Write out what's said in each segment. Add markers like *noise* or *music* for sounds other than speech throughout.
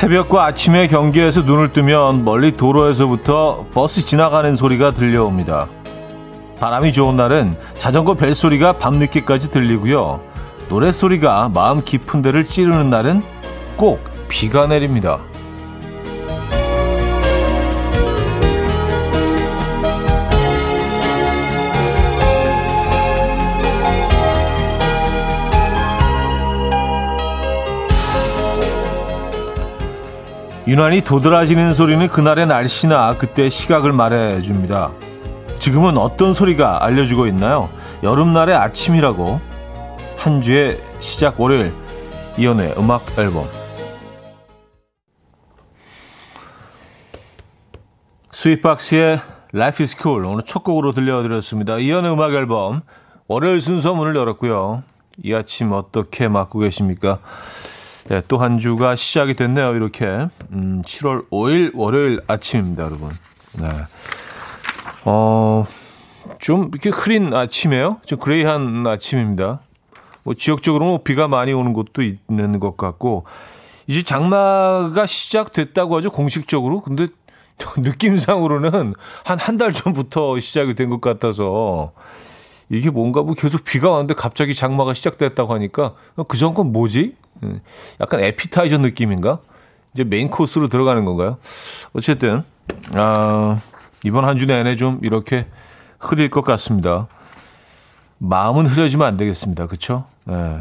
새벽과 아침에 경계에서 눈을 뜨면 멀리 도로에서부터 버스 지나가는 소리가 들려옵니다. 바람이 좋은 날은 자전거 벨소리가 밤늦게까지 들리고요. 노랫소리가 마음 깊은 데를 찌르는 날은 꼭 비가 내립니다. 유난히 도드라지는 소리는 그날의 날씨나 그때 시각을 말해줍니다. 지금은 어떤 소리가 알려주고 있나요? 여름날의 아침이라고 한 주의 시작 월요일 이연의 음악 앨범 스윗박스의 Life is Cool 오늘 첫 곡으로 들려드렸습니다. 이연의 음악 앨범 월요일 순서 문을 열었고요. 이 아침 어떻게 맞고 계십니까? 네, 또 한 주가 시작이 됐네요. 이렇게 음, 7월 5일 월요일 아침입니다, 여러분. 네. 어, 좀 이렇게 흐린 아침이에요. 좀 그레이한 아침입니다. 뭐 지역적으로 뭐 비가 많이 오는 곳도 있는 것 같고 이제 장마가 시작됐다고 하죠 공식적으로. 근데 *laughs* 느낌상으로는 한 한 달 전부터 시작이 된 것 같아서 이게 뭔가 뭐 계속 비가 왔는데 갑자기 장마가 시작됐다고 하니까 그 전 건 뭐지? 예, 약간 에피타이저 느낌인가? 이제 main course로 들어가는 건가요? 어쨌든 아, 이번 한 주 내내 좀 이렇게 흐릴 것 같습니다. 마음은 흐려지면 안 되겠습니다. 그렇죠? 네.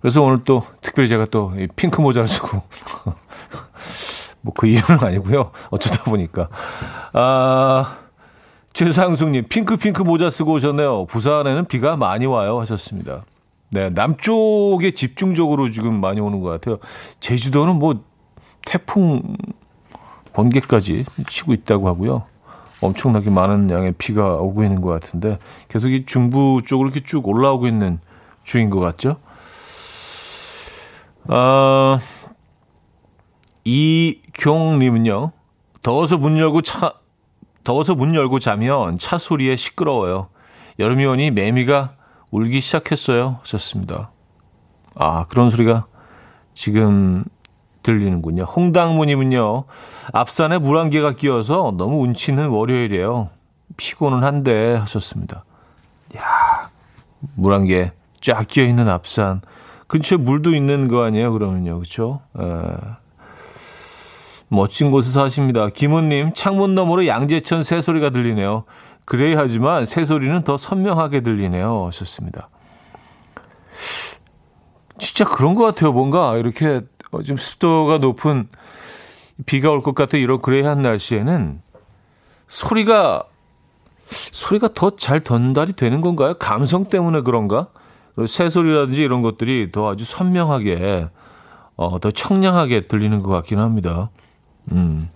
그래서 오늘 또 특별히 제가 또 핑크 모자를 쓰고 *laughs* 뭐 그 이유는 아니고요. 어쩌다 보니까 아 최상숙님 핑크 핑크 모자 쓰고 오셨네요. 부산에는 비가 많이 와요 하셨습니다. 네, 남쪽에 집중적으로 지금 많이 오는 것 같아요. 제주도는 뭐 태풍 번개까지 치고 있다고 하고요. 엄청나게 많은 양의 비가 오고 있는 것 같은데 계속 이 중부 쪽으로 이렇게 쭉 올라오고 있는 중인 것 같죠? 아, 이경님은요, 더워서 문 열고 차, 더워서 문 열고 자면 차 소리에 시끄러워요. 여름이 오니 매미가 울기 시작했어요. 하셨습니다. 아, 그런 소리가 지금 들리는군요. 홍당무님은요, 앞산에 물 한 개가 끼어서 너무 운치는 월요일이에요. 피곤은 한데 하셨습니다. 야, 물 한 개 쫙 끼어 있는 앞산. 근처에 물도 있는 거 아니에요? 그러면요, 그렇죠? 멋진 곳에 사십니다. 김은님, 창문 너머로 양재천 새소리가 들리네요. 그래야하지만 새소리는 더 선명하게 들리네요. 하셨습니다. 진짜 그런 것 같아요. 뭔가 이렇게 좀 습도가 높은 비가 올 것 같은 이런 그레이한 날씨에는 소리가 소리가 더 잘 전달이 되는 건가요? 감성 때문에 그런가? 새소리라든지 이런 것들이 더 아주 선명하게 어, 더 청량하게 들리는 것 같긴 합니다. 음.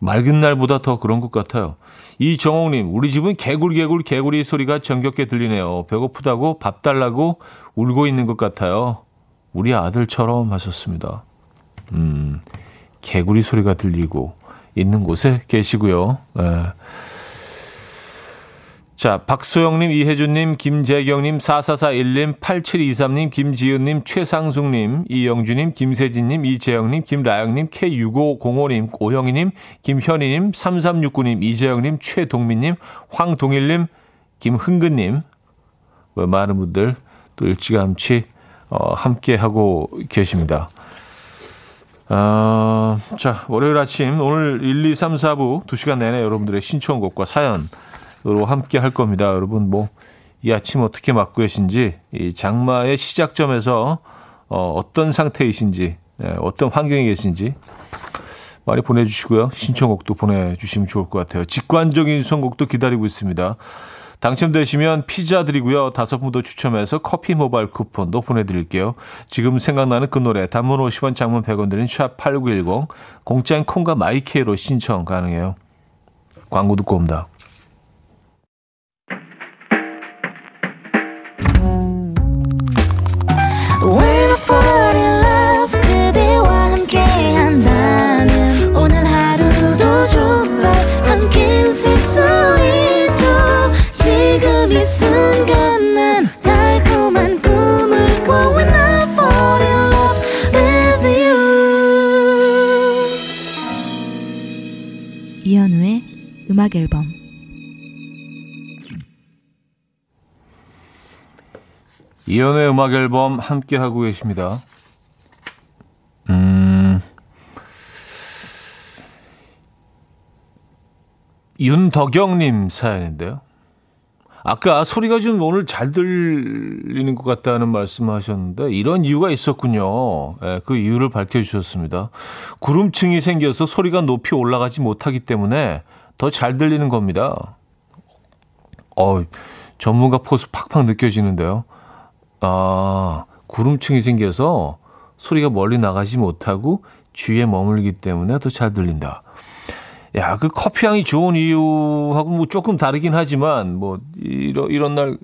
맑은 날보다 더 그런 것 같아요. 이정옥님, 우리 집은 개굴 개굴 개구리 소리가 정겹게 들리네요. 배고프다고 밥 달라고 울고 있는 것 같아요. 우리 아들처럼 하셨습니다. 음, 개구리 소리가 들리고 있는 곳에 계시고요. 네. 자, 박소영님, 이혜준님, 김재경님, 4441님, 8723님, 김지은님, 최상숙님, 이영주님, 김세진님, 이재영님, 김라영님, K6505님, 오영희님, 김현희님, 3369님, 이재영님, 최동민님, 황동일님, 김흥근님, 뭐 많은 분들 또 일찌감치 어, 함께 하고 계십니다. 어, 자, 월요일 아침 오늘 1, 2, 3, 4부 2시간 내내 여러분들의 신청곡과 사연으 로 함께 할 겁니다. 여러분 뭐 이 아침 어떻게 맞고 계신지 이 장마의 시작점에서 어, 어떤 상태이신지 네, 어떤 환경에 계신지 많이 보내주시고요. 신청곡도 보내주시면 좋을 것 같아요. 직관적인 선곡도 기다리고 있습니다. 당첨되시면 피자 드리고요. 다섯 분 더 추첨해서 커피 모바일 쿠폰도 보내드릴게요. 지금 생각나는 그 노래 단문 50원 장문 100원 드린 샵8910 공짜인 콩과 마이케이로 신청 가능해요. 광고 듣고 옵니다. 지금 이 순간 난 달콤한 꿈을 꿔 When I fall in love with you 이현우의 음악 앨범 이연의 음악 앨범 함께 하고 계십니다. 음, 윤덕영 님 사연인데요. 아까 소리가 좀 오늘 잘 들리는 것 같다는 말씀하셨는데 이런 이유가 있었군요. 예, 그 이유를 밝혀주셨습니다. 구름층이 생겨서 소리가 높이 올라가지 못하기 때문에 더 잘 들리는 겁니다. 어, 전문가 포스 팍팍 느껴지는데요. 아, 구름층이 생겨서 소리가 멀리 나가지 못하고 주위에 머물기 때문에 더 잘 들린다. 야, 그 커피 향이 좋은 이유하고 뭐 조금 다르긴 하지만 뭐 이런 이런 날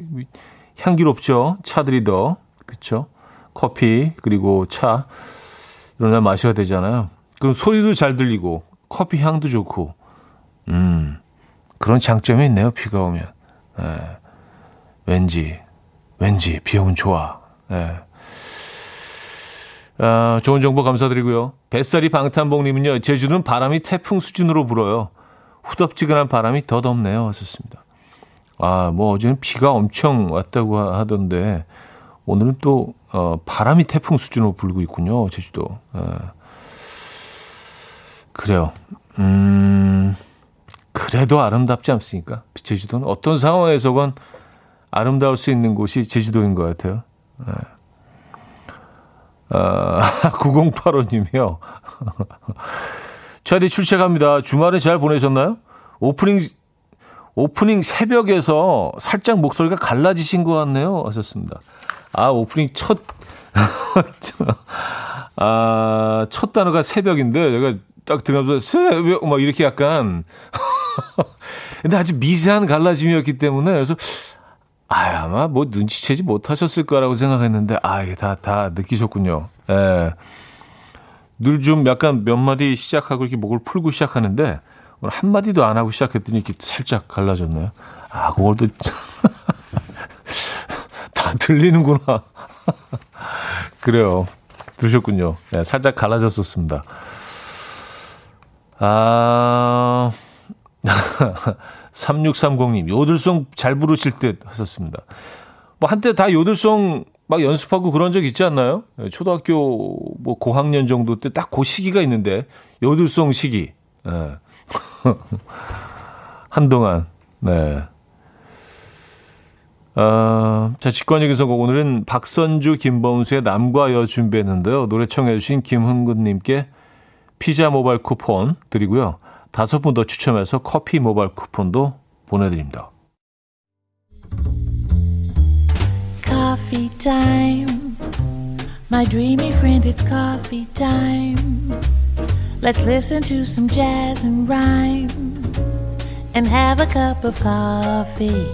향기롭죠. 차들이 더 그렇죠. 커피 그리고 차 이런 날 마셔야 되잖아요. 그럼 소리도 잘 들리고 커피 향도 좋고 음 그런 장점이 있네요. 비가 오면 예. 왠지 왠지 비 오면 좋아. 예. 아, 좋은 정보 감사드리고요. 뱃살이 방탄복님은요, 제주는 바람이 태풍 수준으로 불어요. 후덥지근한 바람이 더 덥네요. 하셨습니다. 아, 뭐 어제는 비가 엄청 왔다고 하던데, 오늘은 또, 어, 바람이 태풍 수준으로 불고 있군요. 제주도. 아, 그래요. 음, 그래도 아름답지 않습니까? 제주도는 어떤 상황에서건 아름다울 수 있는 곳이 제주도인 것 같아요. 아. 아, 9085님이요. 차디 출첵합니다. 주말에 잘 보내셨나요? 오프닝, 오프닝 새벽에서 살짝 목소리가 갈라지신 것 같네요. 하셨습니다. 아, 오프닝 첫, *laughs* 아, 첫 단어가 새벽인데, 제가 딱 들으면서 새벽, 막 이렇게 약간, *laughs* 근데 아주 미세한 갈라짐이었기 때문에, 그래서, 아, 아마 뭐 눈치채지 못하셨을 거라고 생각했는데, 아, 이게 다, 다 느끼셨군요. 예. 늘 좀 약간 몇 마디 시작하고 이렇게 목을 풀고 시작하는데, 오늘 한 마디도 안 하고 시작했더니 이렇게 살짝 갈라졌네요. 아, 그걸 또, *laughs* 다 들리는구나. *laughs* 그래요. 들으셨군요. 네, 살짝 갈라졌었습니다. 아, *laughs* 3630님, 요들송 잘 부르실 듯 하셨습니다. 뭐, 한때 다 요들송 막 연습하고 그런 적 있지 않나요? 예, 초등학교 뭐 고학년 정도 때 딱 그 시기가 있는데, 요들송 시기. 네. *laughs* 한동안, 네. 어, 자, 선곡. 오늘은 박선주, 김범수의 남과 여 준비했는데요. 노래 청해주신 김흥근님께 피자 모바일 쿠폰 드리고요. 다섯 분 더 추첨해서 커피 모바일 쿠폰도 보내드립니다. Coffee time. My dreamy friend, it's coffee time. Let's listen to some jazz and rhyme and have a cup of coffee.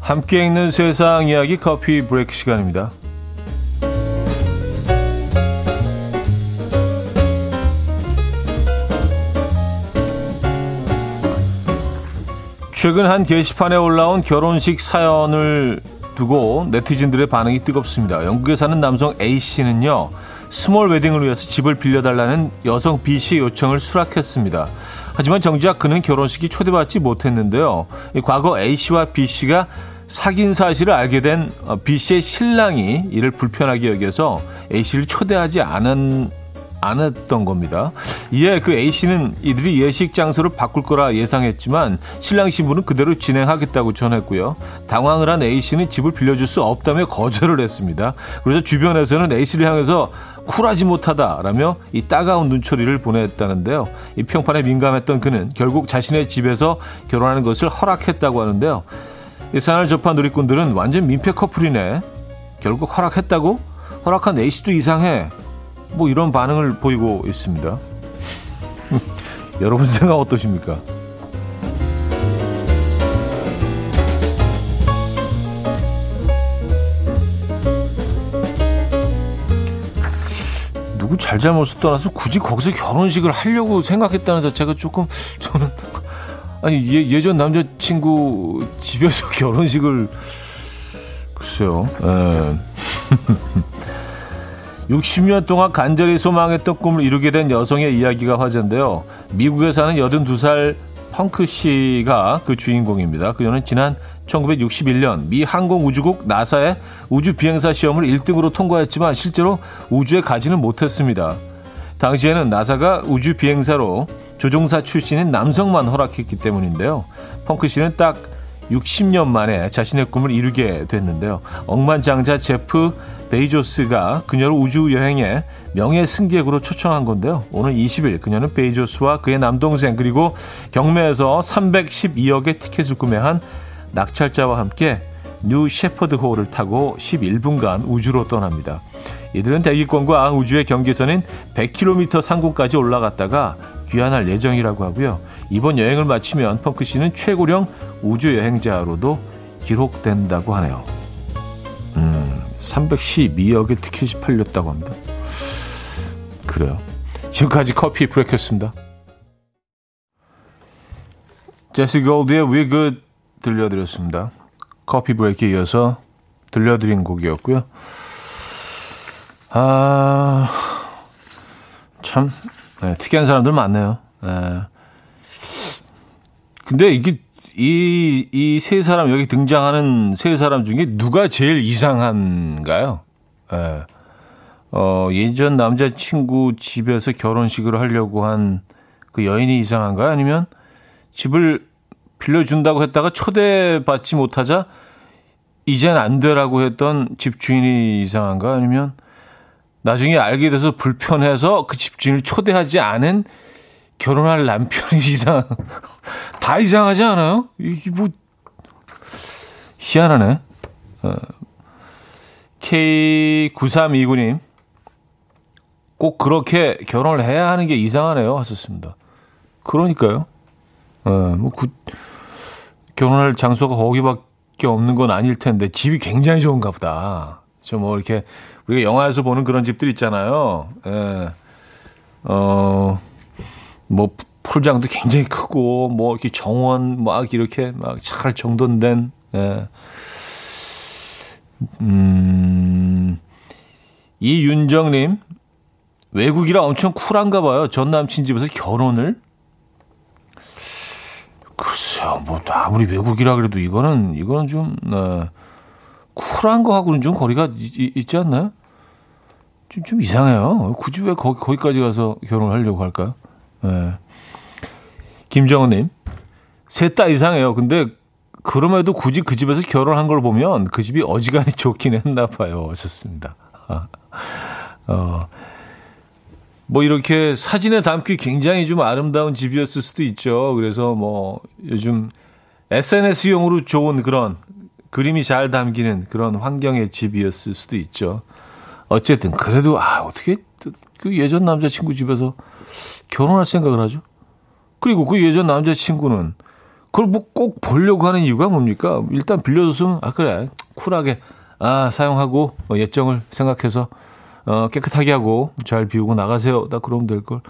함께 읽는 세상 이야기 coffee break 시간입니다. 최근 한 게시판에 올라온 결혼식 사연을 두고 네티즌들의 반응이 뜨겁습니다. 영국에 사는 남성 A씨는요, small wedding을 위해서 집을 빌려달라는 여성 B씨의 요청을 수락했습니다. 하지만 정작 그는 결혼식이 초대받지 못했는데요. 과거 A씨와 B씨가 사귄 사실을 알게 된 B씨의 신랑이 이를 불편하게 여겨서 A씨를 초대하지 않은 안 했던 겁니다. 이에 그 A씨는 이들이 예식 장소를 바꿀 거라 예상했지만 신랑 신부는 그대로 진행하겠다고 전했고요. 당황을 한 A씨는 집을 빌려줄 수 없다며 거절을 했습니다. 그래서 주변에서는 A씨를 향해서 쿨하지 못하다라며 이 따가운 눈초리를 보냈다는데요. 이 평판에 민감했던 그는 결국 자신의 집에서 결혼하는 것을 허락했다고 하는데요. 이 사연을 접한 누리꾼들은 완전 민폐 커플이네. 결국 허락했다고? 허락한 A씨도 이상해. 뭐 이런 반응을 보이고 있습니다. *laughs* 여러분 생각 어떠십니까? 누구 잘잘못을 떠나서 굳이 거기서 결혼식을 하려고 생각했다는 자체가 조금 *laughs* 저는 아니 예, 전 남자친구 집에서 *laughs* 결혼식을 글쎄요. 에. 60년 동안 간절히 소망했던 꿈을 이루게 된 여성의 이야기가 화제인데요. 미국에 사는 82살 펑크 씨가 그 주인공입니다. 그녀는 지난 1961년 미 항공우주국 나사의 우주 비행사 시험을 1등으로 통과했지만 실제로 우주에 가지는 못했습니다. 당시에는 나사가 우주 비행사로 조종사 출신인 남성만 허락했기 때문인데요. 펑크 씨는 딱 60년 만에 자신의 꿈을 이루게 됐는데요. 억만장자 제프 베이조스가 그녀를 우주 여행에 명예 승객으로 초청한 건데요. 오늘 20일 그녀는 베이조스와 그의 남동생 그리고 경매에서 312억의 티켓을 구매한 낙찰자와 함께 뉴 셰퍼드 호를 타고 11분간 우주로 떠납니다. 이들은 대기권과 우주의 경계선인 100km 상공까지 올라갔다가 귀환할 예정이라고 하고요. 이번 여행을 마치면 펑크 씨는 최고령 우주 여행자로도 기록된다고 하네요. 음, 312억의 티켓이 팔렸다고 합니다. 그래요. 지금까지 coffee break였습니다. 제시 골드의 We Good 들려드렸습니다. 커피 브레이크에 이어서 들려드린 곡이었고요. 아, 참, 네, 특이한 사람들 많네요. 네. 근데 이게, 이, 이 세 사람, 여기 등장하는 세 사람 중에 누가 제일 이상한가요? 네. 어, 예전 남자친구 집에서 결혼식을 하려고 한 그 여인이 이상한가요? 아니면 집을 빌려준다고 했다가 초대받지 못하자 이젠 안 되라고 했던 집주인이 이상한가? 아니면 나중에 알게 돼서 불편해서 그 집주인을 초대하지 않은 결혼할 남편이 *laughs* 이상, 다 이상하지 않아요? 이게 뭐, 희한하네. 어, K9329님, 꼭 그렇게 결혼을 해야 하는 게 이상하네요. 하셨습니다. 그러니까요. 어, 뭐, 구, 결혼할 장소가 거기밖에 없는 건 아닐 텐데, 집이 굉장히 좋은가 보다. 저 뭐, 이렇게, 우리가 영화에서 보는 그런 집들 있잖아요. 예. 어, 뭐, 풀장도 굉장히 크고, 뭐, 이렇게 정원 막 이렇게 막 잘 정돈된, 예. 음, 이윤정 님, 외국이라 엄청 쿨한가 봐요. 전 남친 집에서 결혼을? 글쎄요, 뭐, 아무리 외국이라 그래도 이거는, 이거는 좀, 네. 쿨한 거하고는 좀 거리가 있, 있지 않나요? 좀, 좀 이상해요. 굳이 왜 거기, 거기까지 가서 결혼을 하려고 할까요? 네. 김정은님, 셋 다 이상해요. 근데 그럼에도 굳이 그 집에서 결혼한 걸 보면 그 집이 어지간히 *laughs* 좋긴 했나 봐요. 하셨습니다. 아, *laughs* 어, 뭐 이렇게 사진에 담기 굉장히 좀 아름다운 집이었을 수도 있죠. 그래서 뭐 요즘 SNS용으로 좋은 그런 그림이 잘 담기는 그런 환경의 집이었을 수도 있죠. 어쨌든 그래도 아 어떻게 그 예전 남자친구 집에서 결혼할 생각을 하죠? 그리고 그 예전 남자친구는 그걸 뭐 꼭 보려고 하는 이유가 뭡니까? 일단 빌려줬으면 아 그래 쿨하게 아 사용하고 뭐 예정을 생각해서 어 깨끗하게 하고 잘 비우고 나가세요. 나 그러면 될 걸.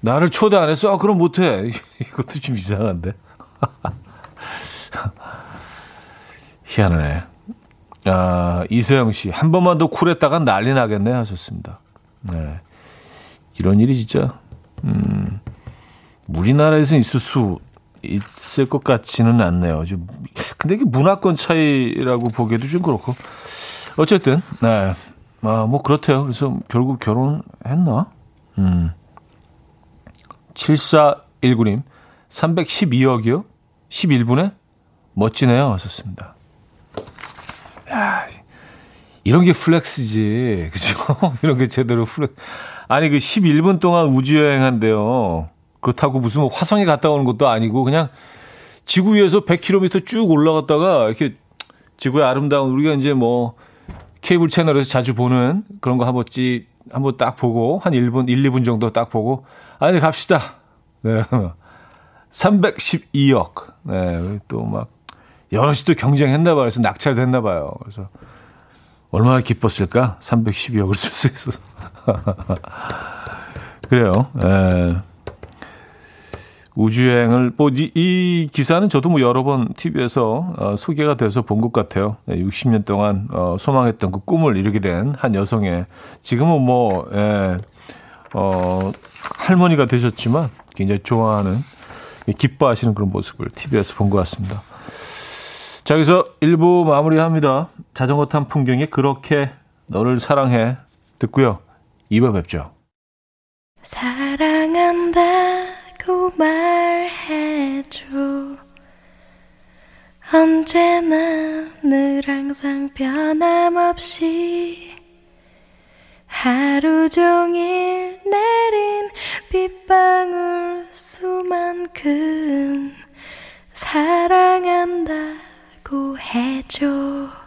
나를 초대 안 했어? 아 그럼 못해. *laughs* 이것도 좀 이상한데. *laughs* 희한하네. 아, 이서영 씨, 한 번만 더 쿨했다가 난리 나겠네 하셨습니다. 네. 이런 일이 진짜, 음, 우리나라에서 있을 수 있을 것 같지는 않네요. 좀, 근데 이게 문화권 차이라고 보기에도 좀 그렇고. 어쨌든, 네. 아, 뭐 그렇대요. 그래서 결국 결혼했나? 음. 7419님, 312억이요? 11분에? 멋지네요. 하셨습니다. 야, 이런 게 flex지. *laughs* 그죠? 이런 게 제대로 flex. 아니, 그 11분 동안 우주 여행한대요. 그렇다고 무슨 뭐 화성에 갔다 오는 것도 아니고 그냥 지구 위에서 100km 쭉 올라갔다가 이렇게 지구의 아름다운 우리가 이제 뭐 케이블 채널에서 자주 보는 그런 거 한번 찌, 한번 딱 보고 한 1분, 1, 2분 정도 딱 보고 아니 갑시다. 네. *laughs* 312억. 네. 또 막 여럿이 또 경쟁했나 봐요. 그래서 낙찰됐나 봐요. 그래서 얼마나 기뻤을까? 312억을 쓸 수 있어서. *laughs* 그래요. 에. 우주여행을 뭐이 이 기사는 저도 뭐 여러 번 TV에서 어, 소개가 돼서 본 것 같아요. 60년 동안 어, 소망했던 그 꿈을 이루게 된 한 여성의 지금은 뭐 예, 어, 할머니가 되셨지만 굉장히 좋아하는 기뻐하시는 그런 모습을 TV에서 본 것 같습니다. 자, 여기서 1부 마무리합니다. 자전거 탄 풍경에 그렇게 너를 사랑해 듣고요. 2부 뵙죠. 사랑한다고 말해줘 언제나 늘 항상 변함없이 하루 종일 내린 빗방울 수만큼 사랑한다고 해줘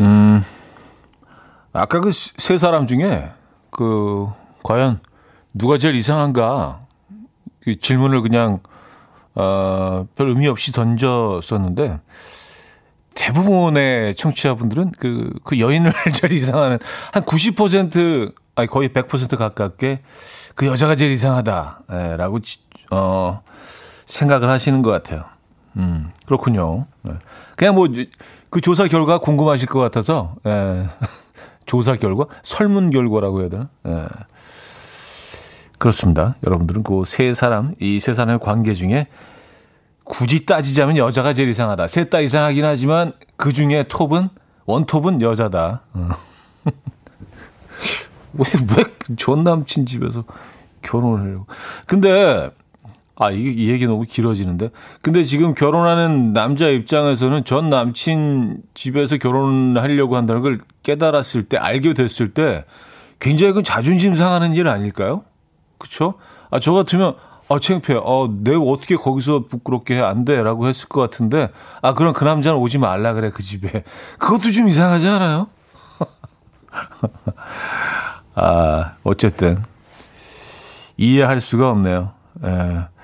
음, 아까 그 세 사람 중에 그 과연 누가 제일 이상한가 그 질문을 그냥 어, 별 의미 없이 던졌었는데 대부분의 청취자분들은 그, 그 여인을 *laughs* 제일 이상하는 한 90% 아니 거의 100% 가깝게 그 여자가 제일 이상하다라고 어, 생각을 하시는 것 같아요. 음, 그렇군요. 네. 그냥 뭐 그 조사 결과 궁금하실 것 같아서 예. *laughs* 조사 결과 설문 결과라고 해야 되나? 예. 그렇습니다. 여러분들은 그 세 사람 이 세 사람의 관계 중에 굳이 따지자면 여자가 제일 이상하다. 셋 다 이상하긴 하지만 그 중에 톱은 원톱은 여자다. 어. *laughs* 왜왜 전 남친 집에서 결혼을 하려고? 근데 아, 이게 이 얘기 너무 길어지는데. 근데 지금 결혼하는 남자 입장에서는 전 남친 집에서 결혼하려고 한다는 걸 깨달았을 때, 알게 됐을 때 굉장히 그 자존심 상하는 일 아닐까요? 그쵸? 아, 저 같으면, 아, 창피해. 어, 내가 어떻게 거기서 부끄럽게 해? 안 돼. 라고 했을 것 같은데, 아, 그럼 그 남자는 오지 말라 그래, 그 집에. *laughs* 그것도 좀 이상하지 않아요? *laughs* 아, 어쨌든. 이해할 수가 없네요. 예.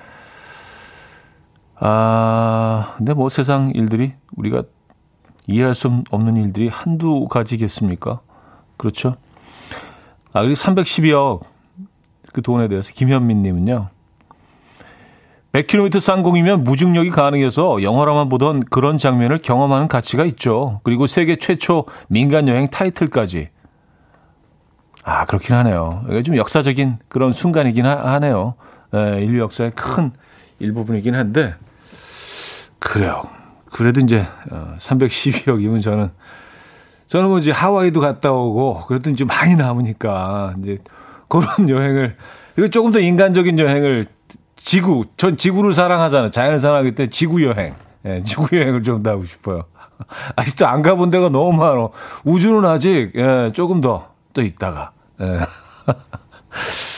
아, 근데 뭐 세상 일들이 우리가 이해할 수 없는 일들이 한두 가지겠습니까? 그렇죠? 아, 그리고 312억 그 돈에 대해서 김현민 님은요. 100km 쌍공이면 무중력이 가능해서 영화로만 보던 그런 장면을 경험하는 가치가 있죠. 그리고 세계 최초 민간 여행 타이틀까지. 아, 그렇긴 하네요. 이게 좀 역사적인 그런 순간이긴 하, 네요 네, 인류 역사의 큰 일부분이긴 한데, 그래요. 그래도 이제 312억이면 어, 저는 저는 뭐 이제 하와이도 갔다 오고 그래도 이제 많이 남으니까 이제 그런 *laughs* 여행을 이거 조금 더 인간적인 여행을 지구 전 지구를 사랑하잖아요. 자연을 사랑하기 때문에 지구 여행. 예, 지구 여행을 좀 더 하고 싶어요. *laughs* 아직도 안 가본 데가 너무 많어. 우주는 아직 예, 조금 더 또 있다가. 예. *laughs*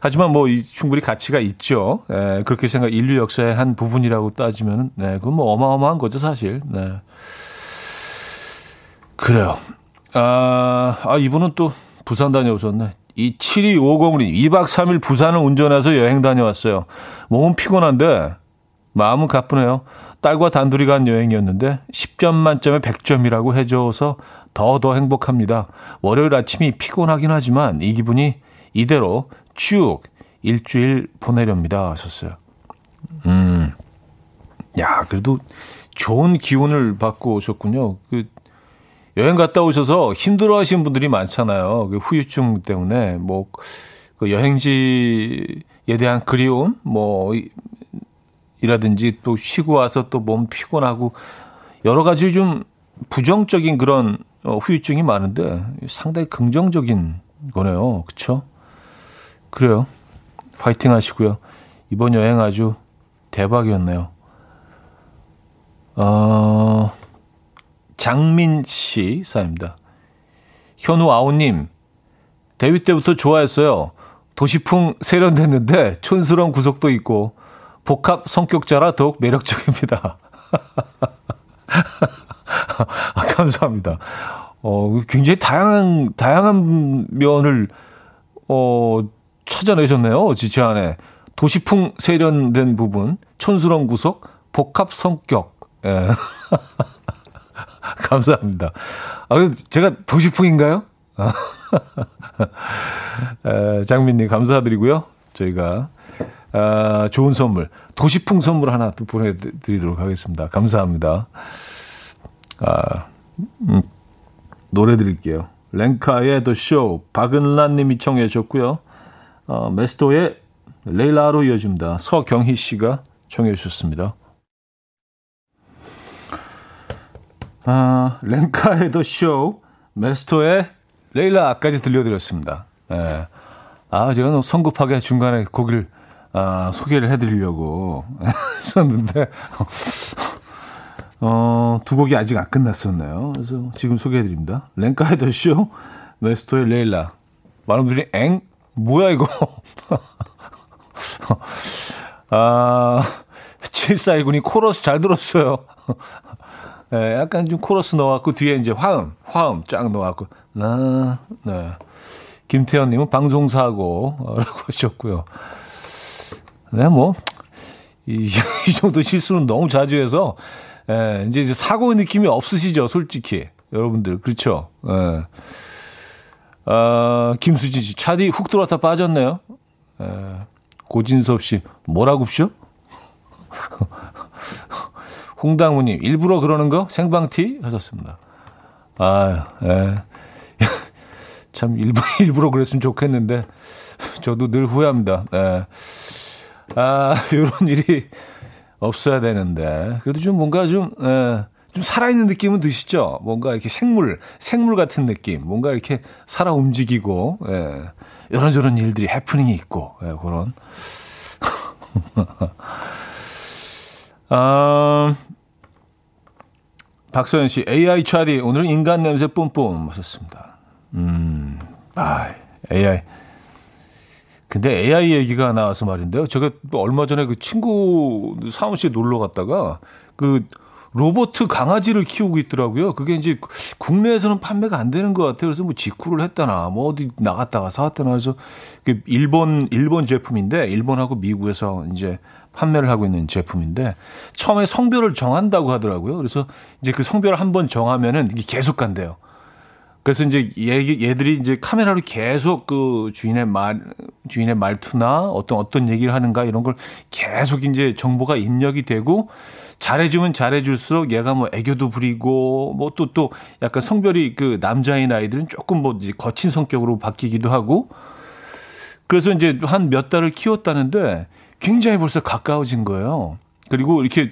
하지만 뭐 충분히 가치가 있죠. 예, 그렇게 생각 인류 역사의 한 부분이라고 따지면 네, 그건 뭐 어마어마한 거죠, 사실. 네. 그래요. 아, 아 이분은 또 부산 다녀오셨네. 이 7250님 2박 3일 부산을 운전해서 여행 다녀왔어요. 몸은 피곤한데 마음은 가쁘네요. 딸과 단둘이 간 여행이었는데 10점 만점에 100점이라고 해줘서 더더 행복합니다. 월요일 아침이 피곤하긴 하지만 이 기분이 이대로 쭉 일주일 보내렵니다. 하셨어요. 음. 야, 그래도 좋은 기운을 받고 오셨군요. 그, 여행 갔다 오셔서 힘들어 하시는 분들이 많잖아요. 그 후유증 때문에, 뭐, 그 여행지에 대한 그리움, 뭐, 이라든지 또 쉬고 와서 또 몸 피곤하고 여러 가지 좀 부정적인 그런 어, 후유증이 많은데 상당히 긍정적인 거네요. 그쵸? 그래요. 파이팅 하시고요. 이번 여행 아주 대박이었네요. 어, 장민 씨 사입니다. 현우 아우님, 데뷔 때부터 좋아했어요. 도시풍 세련됐는데 촌스러운 구석도 있고 복합 성격자라 더욱 매력적입니다. *laughs* 아, 감사합니다. 어, 굉장히 다양한, 다양한 면을, 어, 찾아내셨네요. 지체 안에. 도시풍 세련된 부분, 촌스러운 구석, 복합 성격. 예. *laughs* 감사합니다. 아, 제가 도시풍인가요? *laughs* 에, 장민님 감사드리고요. 저희가 아, 좋은 선물, 도시풍 선물 하나 또 보내드리도록 하겠습니다. 감사합니다. 아, 음, 노래 드릴게요. 랭카의 The Show, 박은란 님이 청해 주셨고요. 어, 메스토의 레일라로 이어집니다. 서경희 씨가 청해 주셨습니다. 아, 랭카의 The Show, 메스토의 레일라까지 들려드렸습니다. 예. 아, 제가 성급하게 중간에 곡을 아, 소개를 해드리려고 *laughs* 했었는데, 어, 두 곡이 아직 안 끝났었네요. 그래서 지금 소개해드립니다. 랭카의 더 쇼, 메스토의 레일라. 많은 분들이, 엥? 뭐야, 이거? *laughs* 아, 7419님 코러스 잘 들었어요. 네, 약간 좀 코러스 넣어갖고 뒤에 이제 화음, 화음 쫙 넣어갖고, 나, 네. 김태현님은 방송사고 라고 하셨고요. 네, 뭐, 이, *laughs* 이 정도 실수는 너무 자주 해서, 예, 이제, 이제 사고의 느낌이 없으시죠, 솔직히. 여러분들, 그렇죠. 예. 아, 김수진 씨, 차디 훅 들어왔다 빠졌네요. 예. 고진섭 씨, 뭐라고쇼? *laughs* 홍당무님, 일부러 그러는 거? 생방티? 하셨습니다. 아, 예. *laughs* 참, 일부, *laughs* 일부러 그랬으면 좋겠는데, 저도 늘 후회합니다. 예. 아, 요런 일이 없어야 되는데. 그래도 좀 뭔가 좀, 예, 좀 살아있는 느낌은 드시죠? 뭔가 이렇게 생물, 생물 같은 느낌. 뭔가 이렇게 살아 움직이고, 예. 이런저런 일들이 해프닝이 있고, 예, 그런. 아, *laughs* 박소연 씨, AI 차디, 오늘은 인간 냄새 뿜뿜 하셨습니다. 음, 아, AI. 근데 AI 얘기가 나와서 말인데요. 제가 얼마 전에 그 친구 사무실에 놀러 갔다가 그 로버트 강아지를 키우고 있더라고요. 그게 이제 국내에서는 판매가 안 되는 것 같아요. 그래서 뭐 직구를 했다나 뭐 어디 나갔다가 사왔다나 해서 그 일본 일본 제품인데 일본하고 미국에서 이제 판매를 하고 있는 제품인데 처음에 성별을 정한다고 하더라고요. 그래서 이제 그 성별을 한번 정하면은 이게 계속 간대요. 그래서 이제 얘, 얘들이 이제 카메라로 계속 그 주인의 말, 주인의 말투나 어떤 어떤 얘기를 하는가 이런 걸 계속 이제 정보가 입력이 되고 잘해주면 잘해줄수록 얘가 뭐 애교도 부리고 뭐 또또 또 약간 성별이 그 남자인 아이들은 조금 뭐 거친 성격으로 바뀌기도 하고 그래서 이제 한 몇 달을 키웠다는데 굉장히 벌써 가까워진 거예요. 그리고 이렇게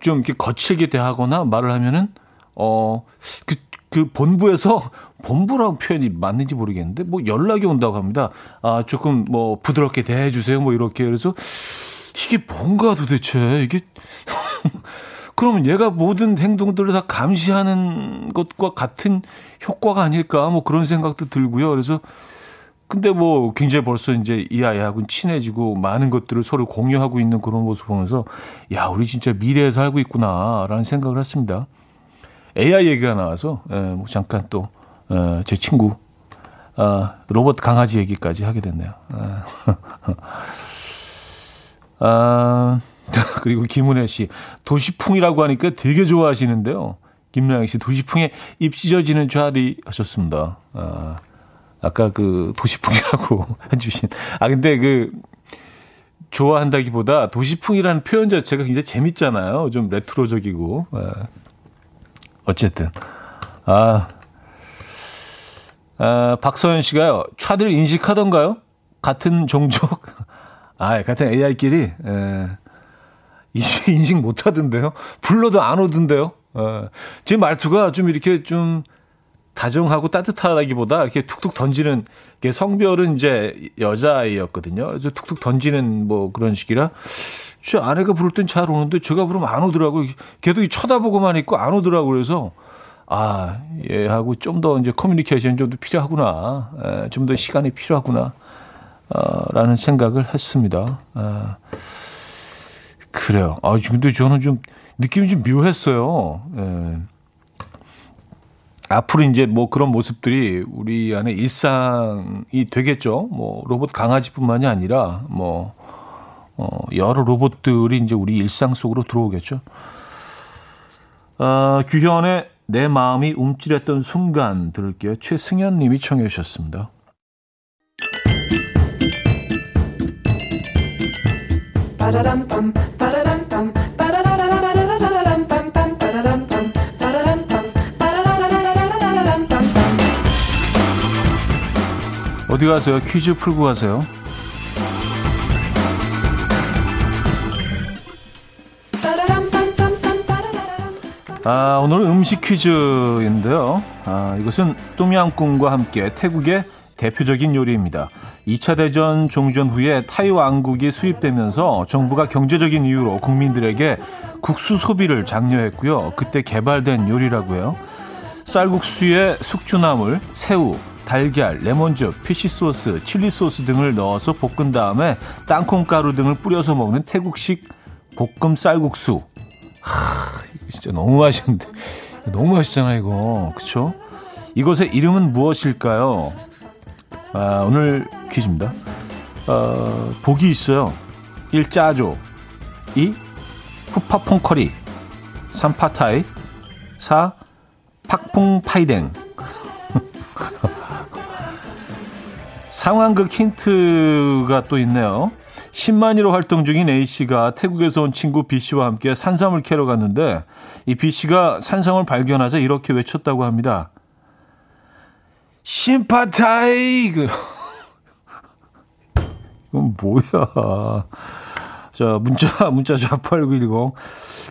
좀 이렇게 거칠게 대하거나 말을 하면은 어그 그 본부에서 *laughs* 본부라고 표현이 맞는지 모르겠는데 뭐 연락이 온다고 합니다. 아 조금 뭐 부드럽게 대해 주세요. 뭐 이렇게 그래서 이게 뭔가 도대체 이게 *laughs* 그러면 얘가 모든 행동들을 다 감시하는 것과 같은 효과가 아닐까 뭐 그런 생각도 들고요. 그래서 근데 뭐 굉장히 벌써 이제 이 아이하고는 친해지고 많은 것들을 서로 공유하고 있는 그런 모습 보면서 야 우리 진짜 미래에 살고 있구나라는 생각을 했습니다. AI 얘기가 나와서 에, 예, 뭐 잠깐 또제 어, 친구 어, 로봇 강아지 얘기까지 하게 됐네요. 아, *laughs* *laughs* 그리고 김은혜 씨 도시풍이라고 하니까 되게 좋아하시는데요. 김나영 씨 도시풍에 입 찢어지는 좌디 하셨습니다. 아, 아까 그 도시풍이라고 *laughs* 해주신 아 근데 그 좋아한다기보다 도시풍이라는 표현 자체가 굉장히 재밌잖아요. 좀 레트로적이고. 아. 어쨌든. 아, 아 박서연 씨가요, 차들 인식하던가요? 같은 종족? 아, 같은 AI끼리, 에, 인식 *laughs* 못 하던데요? 불러도 안 오던데요? 에, 지금 말투가 좀 이렇게 좀 다정하고 따뜻하다기보다 이렇게 툭툭 던지는, 게 성별은 이제 여자아이였거든요. 그래서 툭툭 던지는 뭐 그런 식이라, 제 아내가 부를 땐 잘 오는데 제가 부르면 안 오더라고요. 걔도 쳐다보고만 있고 안 오더라고요. 그래서 아, 얘하고 좀 더 이제 커뮤니케이션 좀 더 필요하구나. 에, 좀더 시간이 필요하구나. 어, 라는 생각을 했습니다. 아, 그래요. 아, 근데 저는 좀 느낌이 좀 묘했어요. 에. 앞으로 이제 뭐 그런 모습들이 우리 안에 일상이 되겠죠. 뭐 로봇 강아지뿐만이 아니라 뭐 어, 여러 로봇들이 이제 우리 일상 속으로 들어오겠죠. 아, 규현의 내 마음이 움찔했던 순간 들을게요. 최승현 님이 청해 주셨습니다. 어디 가세요? 퀴즈 풀고 가세요. 아, 오늘은 음식 퀴즈인데요. 아, 이것은 똠양꿍과 함께 태국의 대표적인 요리입니다. 2차 대전 종전 후에 타이 왕국이 수립되면서 정부가 경제적인 이유로 국민들에게 국수 소비를 장려했고요. 그때 개발된 요리라고요. 쌀국수에 숙주나물, 새우, 달걀, 레몬즙, 피쉬 소스, 칠리 소스 등을 넣어서 볶은 다음에 땅콩가루 등을 뿌려서 먹는 태국식 볶음 쌀국수. 하, 진짜 너무 맛있는데. 너무 맛있잖아, 이거. 그쵸? 이것의 이름은 무엇일까요? 아, 오늘 퀴즈입니다. 어, 복이 있어요. 1. 짜조 2. 푸파퐁커리 3. 파타이 4. 팍풍파이댕 *laughs* 상황극 힌트가 또 있네요. 10만이로 활동 중인 A씨가 태국에서 온 친구 B씨와 함께 산삼을 캐러 갔는데 이 B씨가 산삼을 발견하자 이렇게 외쳤다고 합니다. 심파타이! *laughs* 이건 뭐야. 자, 문자, 문자 샵8910.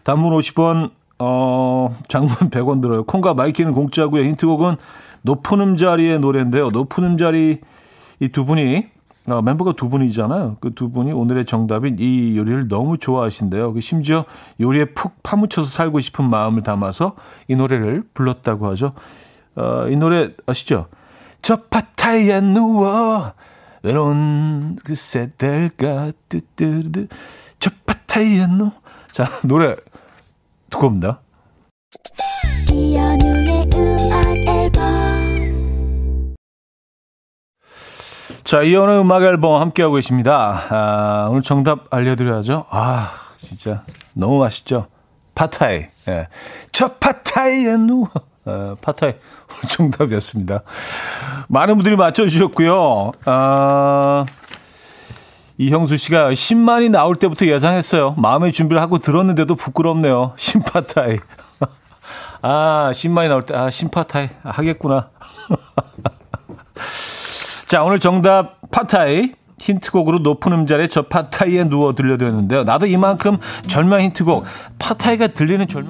단문 50원, 어, 장문 100원 들어요. 콩과 마이케이는 공짜고요. 힌트곡은 높은 음자리의 노래인데요. 높은 음자리 이 두 분이 어, 멤버가 두 분이잖아요. 그 두 분이 오늘의 정답인 이 요리를 너무 좋아하신대요. 그 심지어 요리에 푹 파묻혀서 살고 싶은 마음을 담아서 이 노래를 불렀다고 하죠. 어, 이 노래 아시죠? 저 파타이에 누워 외로운 그새 될까 뜨뜨르드 저 파타이에 누워 자 노래 듣고 옵니다. 자, 이연의 음악 앨범 함께하고 계십니다. 아, 오늘 정답 알려드려야죠. 아, 진짜 너무 맛있죠? 파타이. 예. 저 파타이에 누워. 어, 파타이 *laughs* 정답이었습니다. 많은 분들이 맞춰주셨고요. 아, 이형수 씨가 10만이 나올 때부터 예상했어요. 마음의 준비를 하고 들었는데도 부끄럽네요. 신파타이. *laughs* 아, 10만이 나올 때, 아, 신파타이. 하겠구나. *laughs* 자, 오늘 정답 파타이. 힌트곡으로 높은 음자리에 저 파타이에 누워 들려드렸는데요. 나도 이만큼 절명 힌트곡. 파타이가 들리는 절명.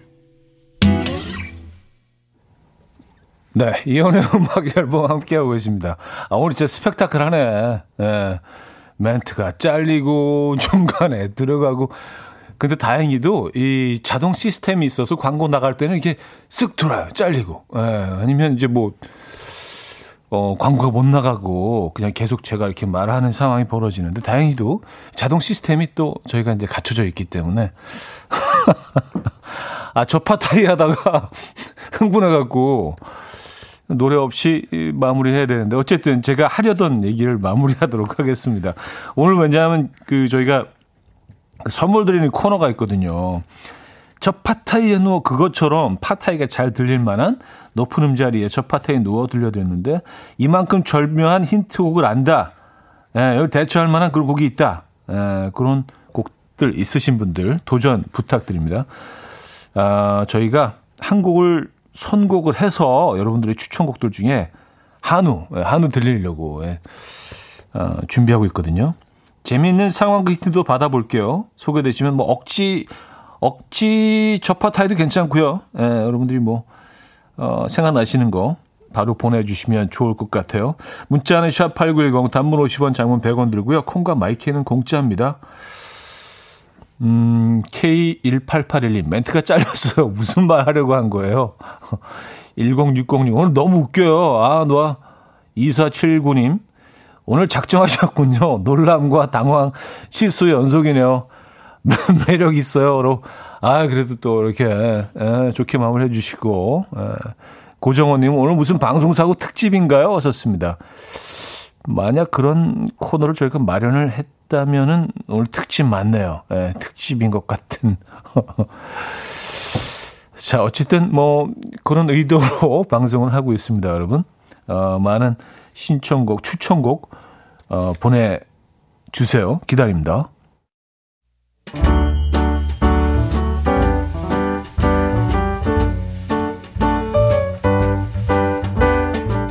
네, 이혼의 *laughs* 음악 앨범 함께하고 계십니다. 아, 오늘 진짜 스펙타클하네. 예. 멘트가 잘리고 *laughs* 중간에 들어가고. 근데 다행히도 이 자동 시스템이 있어서 광고 나갈 때는 이게 쓱 들어요. 잘리고. 예. 아니면 이제 뭐, 어, 광고가 못 나가고 그냥 계속 제가 이렇게 말하는 상황이 벌어지는데 다행히도 자동 시스템이 또 저희가 이제 갖춰져 있기 때문에. *laughs* 아, 저 파타이 하다가 흥분해갖고 노래 없이 마무리해야 되는데 어쨌든 제가 하려던 얘기를 마무리하도록 하겠습니다. 오늘 왜냐하면 그 저희가 선물 드리는 코너가 있거든요. 저 파타이에 누워 그것처럼 파타이가 잘 들릴 만한 높은 음자리에 저 파타이에 누워 들려드렸는데 이만큼 절묘한 힌트곡을 안다. 예, 여기 대처할 만한 그런 곡이 있다. 예, 그런 곡들 있으신 분들 도전 부탁드립니다. 아, 저희가 한 곡을 선곡을 해서 여러분들의 추천곡들 중에 한우, 예, 한우 들리려고 예, 어, 준비하고 있거든요. 재미있는 상황 퀴즈도 받아볼게요. 소개되시면 뭐 억지 억지 접하타이도 괜찮고요. 예, 여러분들이 뭐 어, 생각나시는 거 바로 보내주시면 좋을 것 같아요. 문자는 샵8910 단문 50원 장문 100원 들고요. 콩과 마이케이는 공짜입니다. 음, K1881님, 멘트가 잘렸어요. *laughs* 무슨 말 하려고 한 거예요? *laughs* 1060님, 오늘 너무 웃겨요. 아, 너 2479님, 오늘 작정하셨군요. *laughs* 놀람과 당황, 실수 연속이네요. 매력 있어요. 아, 그래도 또 이렇게, 에, 좋게 마무리 해주시고, 에, 고정호님, 오늘 무슨 방송사고 특집인가요? 하셨습니다. 만약 그런 코너를 저희가 마련을 했, 했다면은 오늘 특집 맞네요. 예, 특집인 것 같은. *laughs* 자, 어쨌든 뭐 그런 의도로 *laughs* 방송을 하고 있습니다, 여러분. 어, 많은 신청곡, 추천곡 어, 보내 주세요. 기다립니다.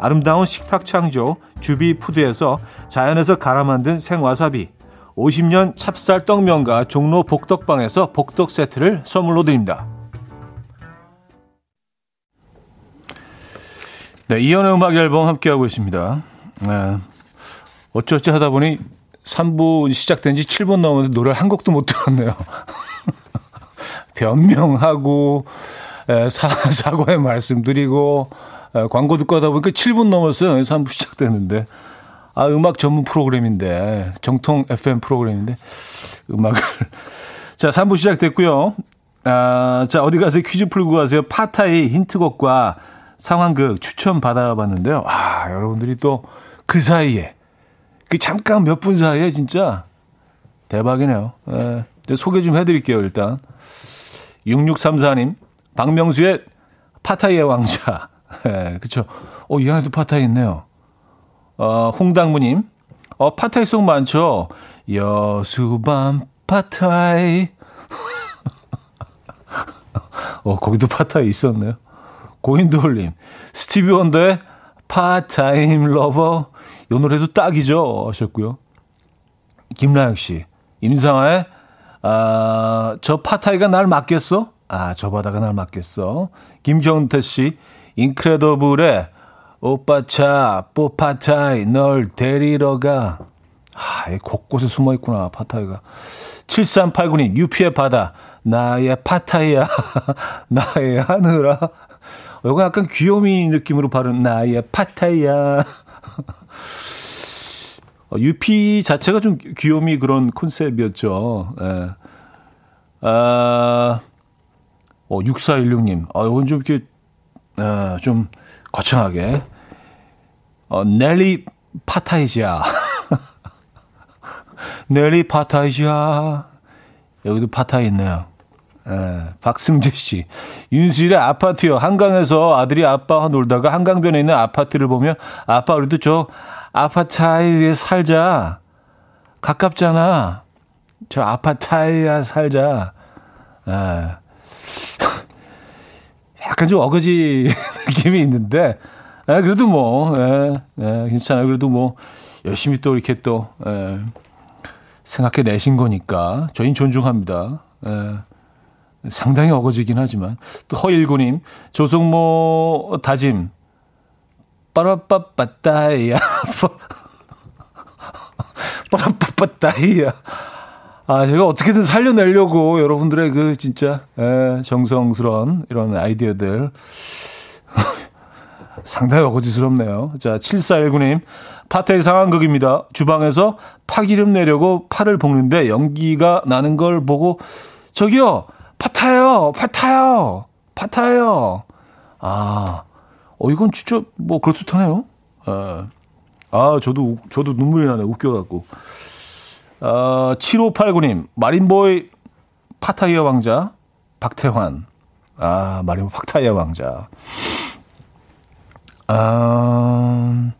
아름다운 식탁 창조 주비푸드에서 자연에서 갈아 만든 생와사비 50년 찹쌀 떡면과 종로 복덕방에서 복덕 세트를 선물로 드립니다. 네, 이연의 음악 앨범 함께하고 있습니다. 네, 어쩌지 하다 보니 3부 시작된 지 7분 넘었는데 노래 한 곡도 못 들었네요. *laughs* 변명하고 사, 사과의 말씀 드리고 아, 광고 듣고 하다 보니까 7분 넘었어요. 3부 시작됐는데. 아, 음악 전문 프로그램인데. 정통 FM 프로그램인데. 음악을. *laughs* 자, 3부 시작됐고요. 아, 자, 어디 가서 퀴즈 풀고 가세요. 파타의 힌트곡과 상황극 추천 받아봤는데요. 아, 여러분들이 또 그 사이에, 그 잠깐 몇 분 사이에 진짜 대박이네요. 예. 소개 좀 해드릴게요, 일단. 6634님, 박명수의 파타이의 왕자. 예, 그쵸. 어, 이 안에도 파타이 있네요. 어, 홍당무님. 어, 파타이 송 많죠? 여수밤 파타이. *laughs* 어, 거기도 파타이 있었네요. 고인돌님. 스티비 원더의 Part-Time Lover. 이 노래도 딱이죠. 하셨고요. 김나영 씨. 임상아의 아, 저 파타이가 날 맞겠어? 아, 저 바다가 날 맞겠어. 김경태 씨. 인크레더블의 오빠 차, 뽀파타이, 널 데리러 가. 아, 곳곳에 숨어 있구나, 파타이가. 7389님, 유피의 바다. 나의 파타이야. *laughs* 나의 하늘아. 이거 약간 귀요미 느낌으로 바른 나의 파타이야. *laughs* 어, 유피 자체가 좀 귀요미 그런 컨셉이었죠. 예. 아, 어, 6416님. 아, 이건 좀 이렇게 어, 좀 거창하게 어, 넬리 파타이지아 *laughs* 넬리 파타이지아 여기도 파타이 있네요. 예, 박승재 씨. 윤수일의 아파트요. 한강에서 아들이 아빠와 놀다가 한강변에 있는 아파트를 보며 아빠 우리도 저 아파트에 살자. 가깝잖아. 저 아파트에 살자. 아. 약간 좀 어거지 *laughs* 느낌이 있는데, 아, 그래도 뭐, 예, 예, 괜찮아요. 그래도 뭐, 열심히 또 이렇게 또, 예, 생각해 내신 거니까, 저희는 존중합니다. 예. 상당히 어거지긴 하지만. 또 허일구님, 조성모 다짐. 빠라빠빠따이야. *laughs* 빠라빠빠따이야. 아, 제가 어떻게든 살려내려고 여러분들의 그 진짜 에, 정성스러운 이런 아이디어들. *laughs* 상당히 어거지스럽네요. 자, 7419님. 파테의 상황극입니다. 주방에서 파기름 내려고 파를 볶는데 연기가 나는 걸 보고 저기요 파타요, 파타요, 파타요. 아, 어, 이건 진짜 뭐 그럴듯하네요. 아, 아 저도, 저도 눈물이 나네. 웃겨 갖고. 아, 7589님, 마린보이 파타이의 왕자, 박태환. 아, 마린보이 파타이의 왕자. 아,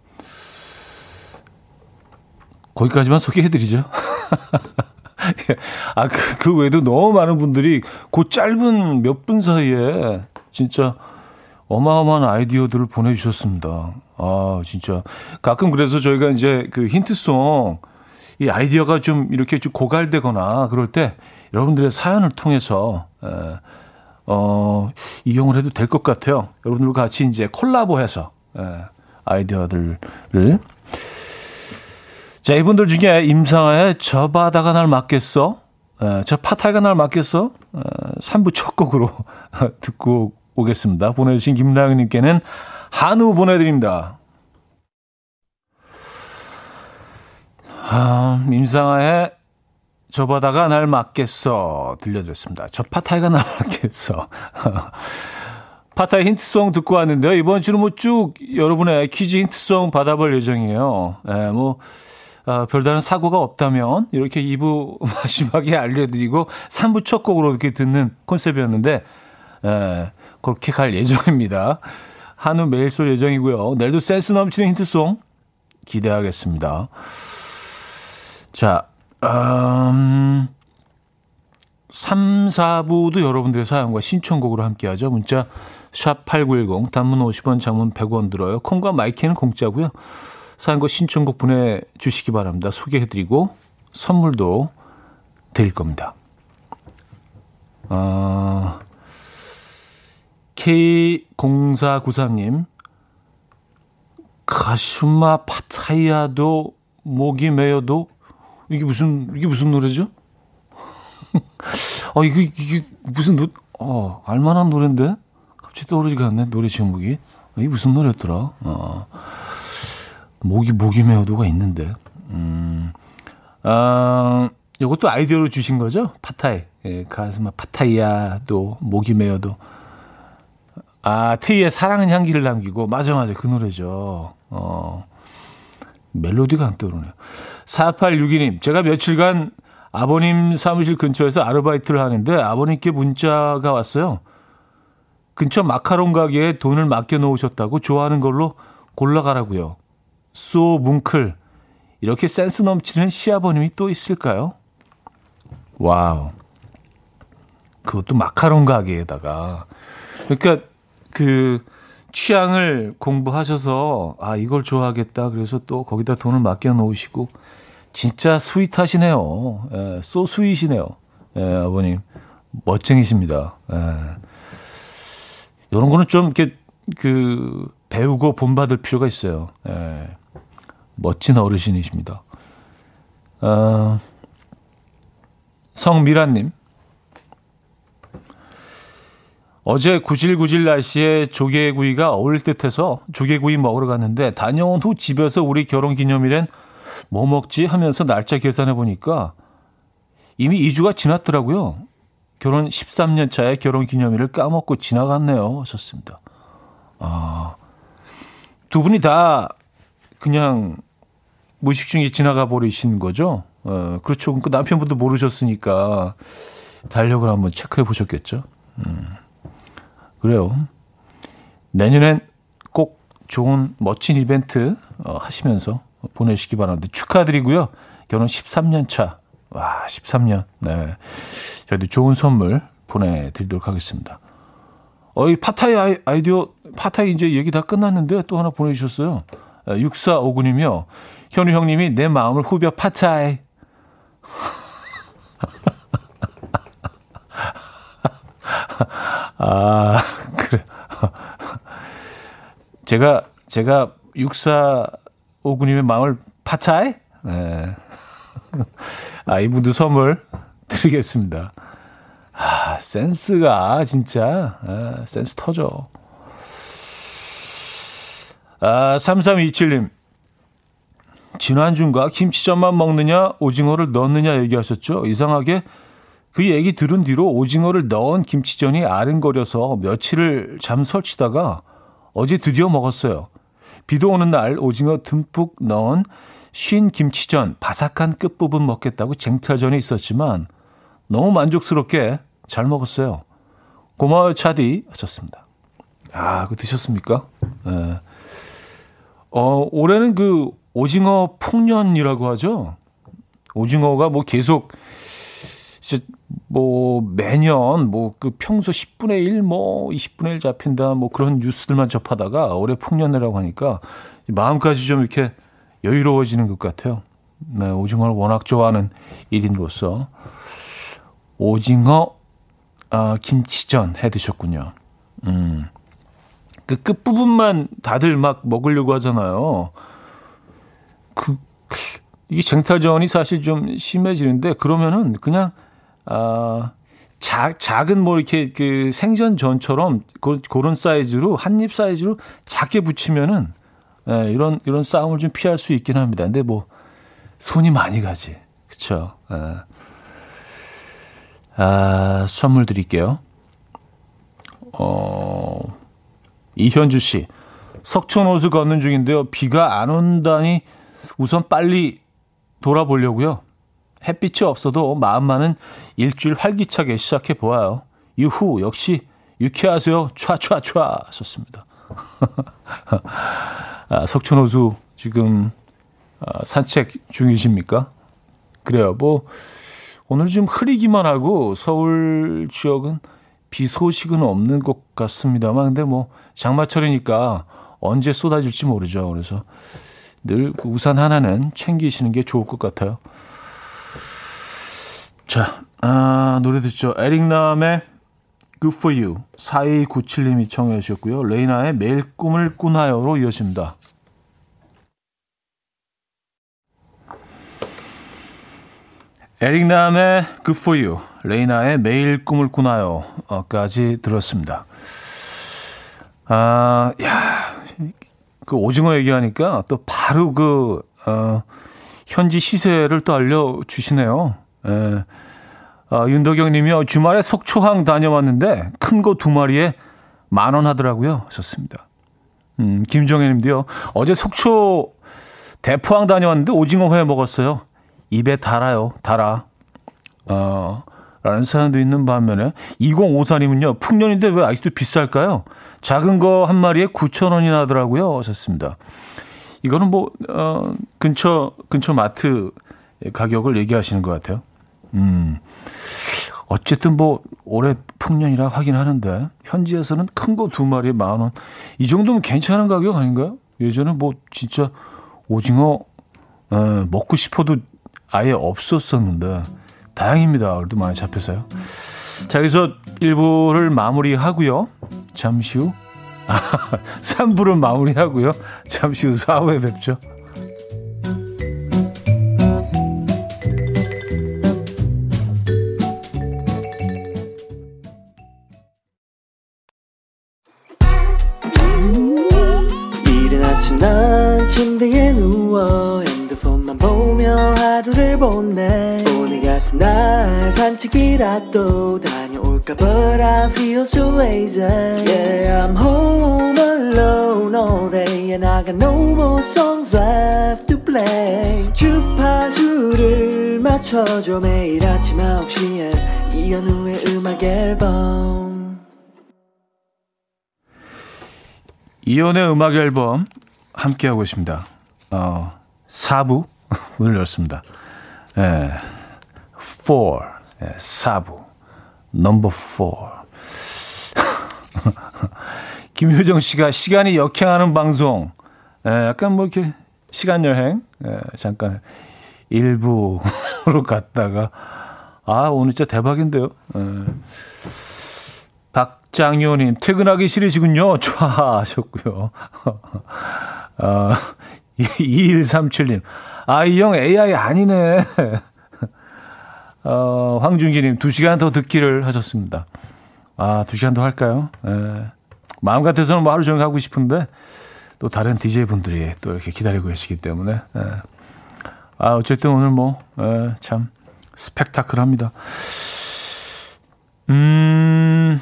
거기까지만 소개해드리죠. *laughs* 아, 그, 그 외에도 너무 많은 분들이 그 짧은 몇 분 사이에 진짜 어마어마한 아이디어들을 보내주셨습니다. 아, 진짜. 가끔 그래서 저희가 이제 그 힌트송, 이 아이디어가 좀 이렇게 좀 고갈되거나 그럴 때 여러분들의 사연을 통해서, 에, 어, 이용을 해도 될 것 같아요. 여러분들과 같이 이제 콜라보해서, 에, 아이디어들을 자, 이분들 중에 임상아의 저 바다가 날 맞겠어? 에, 저 파타가 날 맞겠어? 에, 3부 첫 곡으로 *laughs* 듣고 오겠습니다. 보내주신 김나영님께는 한우 보내드립니다. 아, 임상아의 저 바다가 날 맞겠어 들려드렸습니다. 저 파타이가 날 맞겠어. *laughs* 파타이 힌트송 듣고 왔는데요. 이번 주는 뭐 쭉 여러분의 퀴즈 힌트송 받아볼 예정이에요. 예, 뭐 어, 별다른 사고가 없다면 이렇게 2부 *laughs* 마지막에 알려드리고 3부 첫 곡으로 이렇게 듣는 컨셉이었는데 에, 그렇게 갈 예정입니다. 한우 매일 쏠 예정이고요. 내일도 센스 넘치는 힌트송 기대하겠습니다. 자, 음, 3, 4부도 여러분들의 사연과 신청곡으로 함께하죠. 문자 샵 8910 단문 50원 장문 100원 들어요. 콩과 마이크는 공짜고요. 사연과 신청곡 보내주시기 바랍니다. 소개해드리고 선물도 드릴 겁니다. 아, K0493님, 가슴아 파타이야도 목이 메여도 이게 무슨 이게 무슨 노래죠? *laughs* 어 이게 이게 무슨 노 어, 알만한 노래인데 갑자기 떠오르지가 않네 노래 제목이 이게 무슨 노래였더라? 어. 목이 목이 메어도가 있는데. 음. 아, 이것도 아이디어로 주신 거죠? 파타이. 예, 가슴아 파타이야도 목이 메어도. 아, 테이의 사랑은 향기를 남기고 맞아 맞아 그 노래죠. 어. 멜로디가 안 떠오르네요. 4862님, 제가 며칠간 아버님 사무실 근처에서 아르바이트를 하는데 아버님께 문자가 왔어요. 근처 마카롱 가게에 돈을 맡겨 놓으셨다고 좋아하는 걸로 골라가라고요. so 뭉클 이렇게 센스 넘치는 시아버님이 또 있을까요? 와우. 그것도 마카롱 가게에다가 그러니까 그 취향을 공부하셔서 아 이걸 좋아하겠다 그래서 또 거기다 돈을 맡겨 놓으시고 진짜 스윗하시네요. 예, 소 스윗이네요. 예, 아버님 멋쟁이십니다. 예. 이런 거는 좀 이렇게 그 배우고 본받을 필요가 있어요. 예. 멋진 어르신이십니다. 어, 성미란님. 어제 구질구질 날씨에 조개구이가 어울릴 듯해서 조개구이 먹으러 갔는데 다녀온 후 집에서 우리 결혼 기념일엔 뭐 먹지 하면서 날짜 계산해 보니까 이미 2주가 지났더라고요. 결혼 13년 차에 결혼 기념일을 까먹고 지나갔네요. 하셨습니다. 아, 두 분이 다 그냥 무의식 중에 지나가 버리신 거죠. 어, 그렇죠. 그 남편분도 모르셨으니까 달력을 한번 체크해 보셨겠죠. 음, 그래요. 내년엔 꼭 좋은 멋진 이벤트 어, 하시면서 보내시기 바랍니다. 축하드리고요. 결혼 13년 차. 와, 13년. 네. 저희도 좋은 선물 보내드리도록 하겠습니다. 어 이, 파타이 아이, 아이디어, 파타이 이제 얘기 다 끝났는데 또 하나 보내주셨어요. 6459님이요. 현우 형님이 내 마음을 후벼 파타이. *laughs* 아, 그래. 제가, 제가 6459님의 마음을 파타이? 네. *laughs* 아, 이분도 선물 드리겠습니다. 아, 센스가 진짜, 아, 센스 터져. 아, 3327님. 지난주인가 김치전만 먹느냐, 오징어를 넣느냐 얘기하셨죠? 이상하게 그 얘기 들은 뒤로 오징어를 넣은 김치전이 아른거려서 며칠을 잠 설치다가 어제 드디어 먹었어요. 비도 오는 날 오징어 듬뿍 넣은 쉰 김치전 바삭한 끝부분 먹겠다고 쟁탈전이 있었지만 너무 만족스럽게 잘 먹었어요. 고마워요 차디 하셨습니다. 아, 그거 드셨습니까? 네. 어, 올해는 그 오징어 풍년이라고 하죠. 오징어가 뭐 계속 뭐 매년 뭐 그 평소 10분의 1, 뭐 20분의 1 잡힌다 뭐 그런 뉴스들만 접하다가 올해 풍년이라고 하니까 마음까지 좀 이렇게 여유로워지는 것 같아요. 네, 오징어를 워낙 좋아하는 일인으로서 오징어 아, 김치전 해 드셨군요. 음. 그 끝부분만 다들 막 먹으려고 하잖아요. 그, 이게 쟁탈전이 사실 좀 심해지는데, 그러면은 그냥, 아, 자, 작은 뭐 이렇게 그 생전전처럼 그, 그런 사이즈로, 한 입 사이즈로 작게 붙이면은, 예, 이런, 이런 싸움을 좀 피할 수 있긴 합니다. 근데 뭐, 손이 많이 가지. 예. 아, 선물 드릴게요. 어, 이현주 씨. 석촌 호수 걷는 중인데요. 비가 안 온다니 우선 빨리 돌아보려고요. 햇빛이 없어도 마음만은 일주일 활기차게 시작해 보아요. 이후 역시 유쾌하세요. 촤촤촤 하셨습니다. *laughs* 아, 석촌호수 지금 아, 산책 중이십니까? 그래요. 뭐 오늘 좀 흐리기만 하고 서울 지역은 비 소식은 없는 것 같습니다만 근데 뭐 장마철이니까 언제 쏟아질지 모르죠. 그래서 늘그 우산 하나는 챙기시는 게 좋을 것 같아요. 자, 아, 노래 듣죠. 에릭남의 Good For You 4297님이 청해 주셨고요. 레이나의 매일 꿈을 꾸나요로 이어집니다. 에릭남의 Good For You, 레이나의 매일 꿈을 꾸나요까지 들었습니다. 아, 야, 그 오징어 얘기하니까 또 바로 그, 어, 현지 시세를 또 알려주시네요. 예. 아, 윤덕영 님이요. 주말에 속초항 다녀왔는데 큰 거 두 마리에 만 원 하더라고요. 하셨습니다. 음, 김정혜 님도요. 어제 속초 대포항 다녀왔는데 오징어 회 먹었어요. 입에 달아요. 달아. 어, 라는 사연도 있는 반면에 2054님은요. 풍년인데 왜 아직도 비쌀까요? 작은 거 한 마리에 9,000원이나 하더라고요. 하셨습니다. 이거는 뭐, 어, 근처, 근처 마트 가격을 얘기하시는 것 같아요. 음. 어쨌든 뭐, 올해 풍년이라 하긴 하는데, 현지에서는 큰 거 두 마리에 만 원. 이 정도면 괜찮은 가격 아닌가요? 예전에 뭐, 진짜 오징어, 어, 먹고 싶어도 아예 없었었는데 다행입니다. 그래도 많이 잡혀서요. 자, 여기서 1부를 마무리하고요. 잠시 후 *laughs* 3부를 마무리하고요. 잠시 후 4부에 뵙죠. 이연의 음악 앨범 함께하고 있습니다. 어, 4부 *laughs* 문을 열었습니다. 예, 4, 예, 4부, 넘버 4. 김효정 씨가 시간이 역행하는 방송, 예, 약간 뭐 이렇게 시간 여행, 예, 잠깐 일부로 *laughs* 갔다가, 아, 오늘 진짜 대박인데요. 예. 박장효님, 퇴근하기 싫으시군요. *laughs* 좋아하셨고요. 아, 2137님, 아, 이형 AI 아니네. *laughs* 어, 황준기님, 2시간 더 듣기를 하셨습니다. 아, 2시간 더 할까요? 예. 마음 같아서는 뭐 하루 종일 하고 싶은데, 또 다른 DJ분들이 또 이렇게 기다리고 계시기 때문에, 예. 아, 어쨌든 오늘 뭐, 예, 참, 스펙타클 합니다. 음,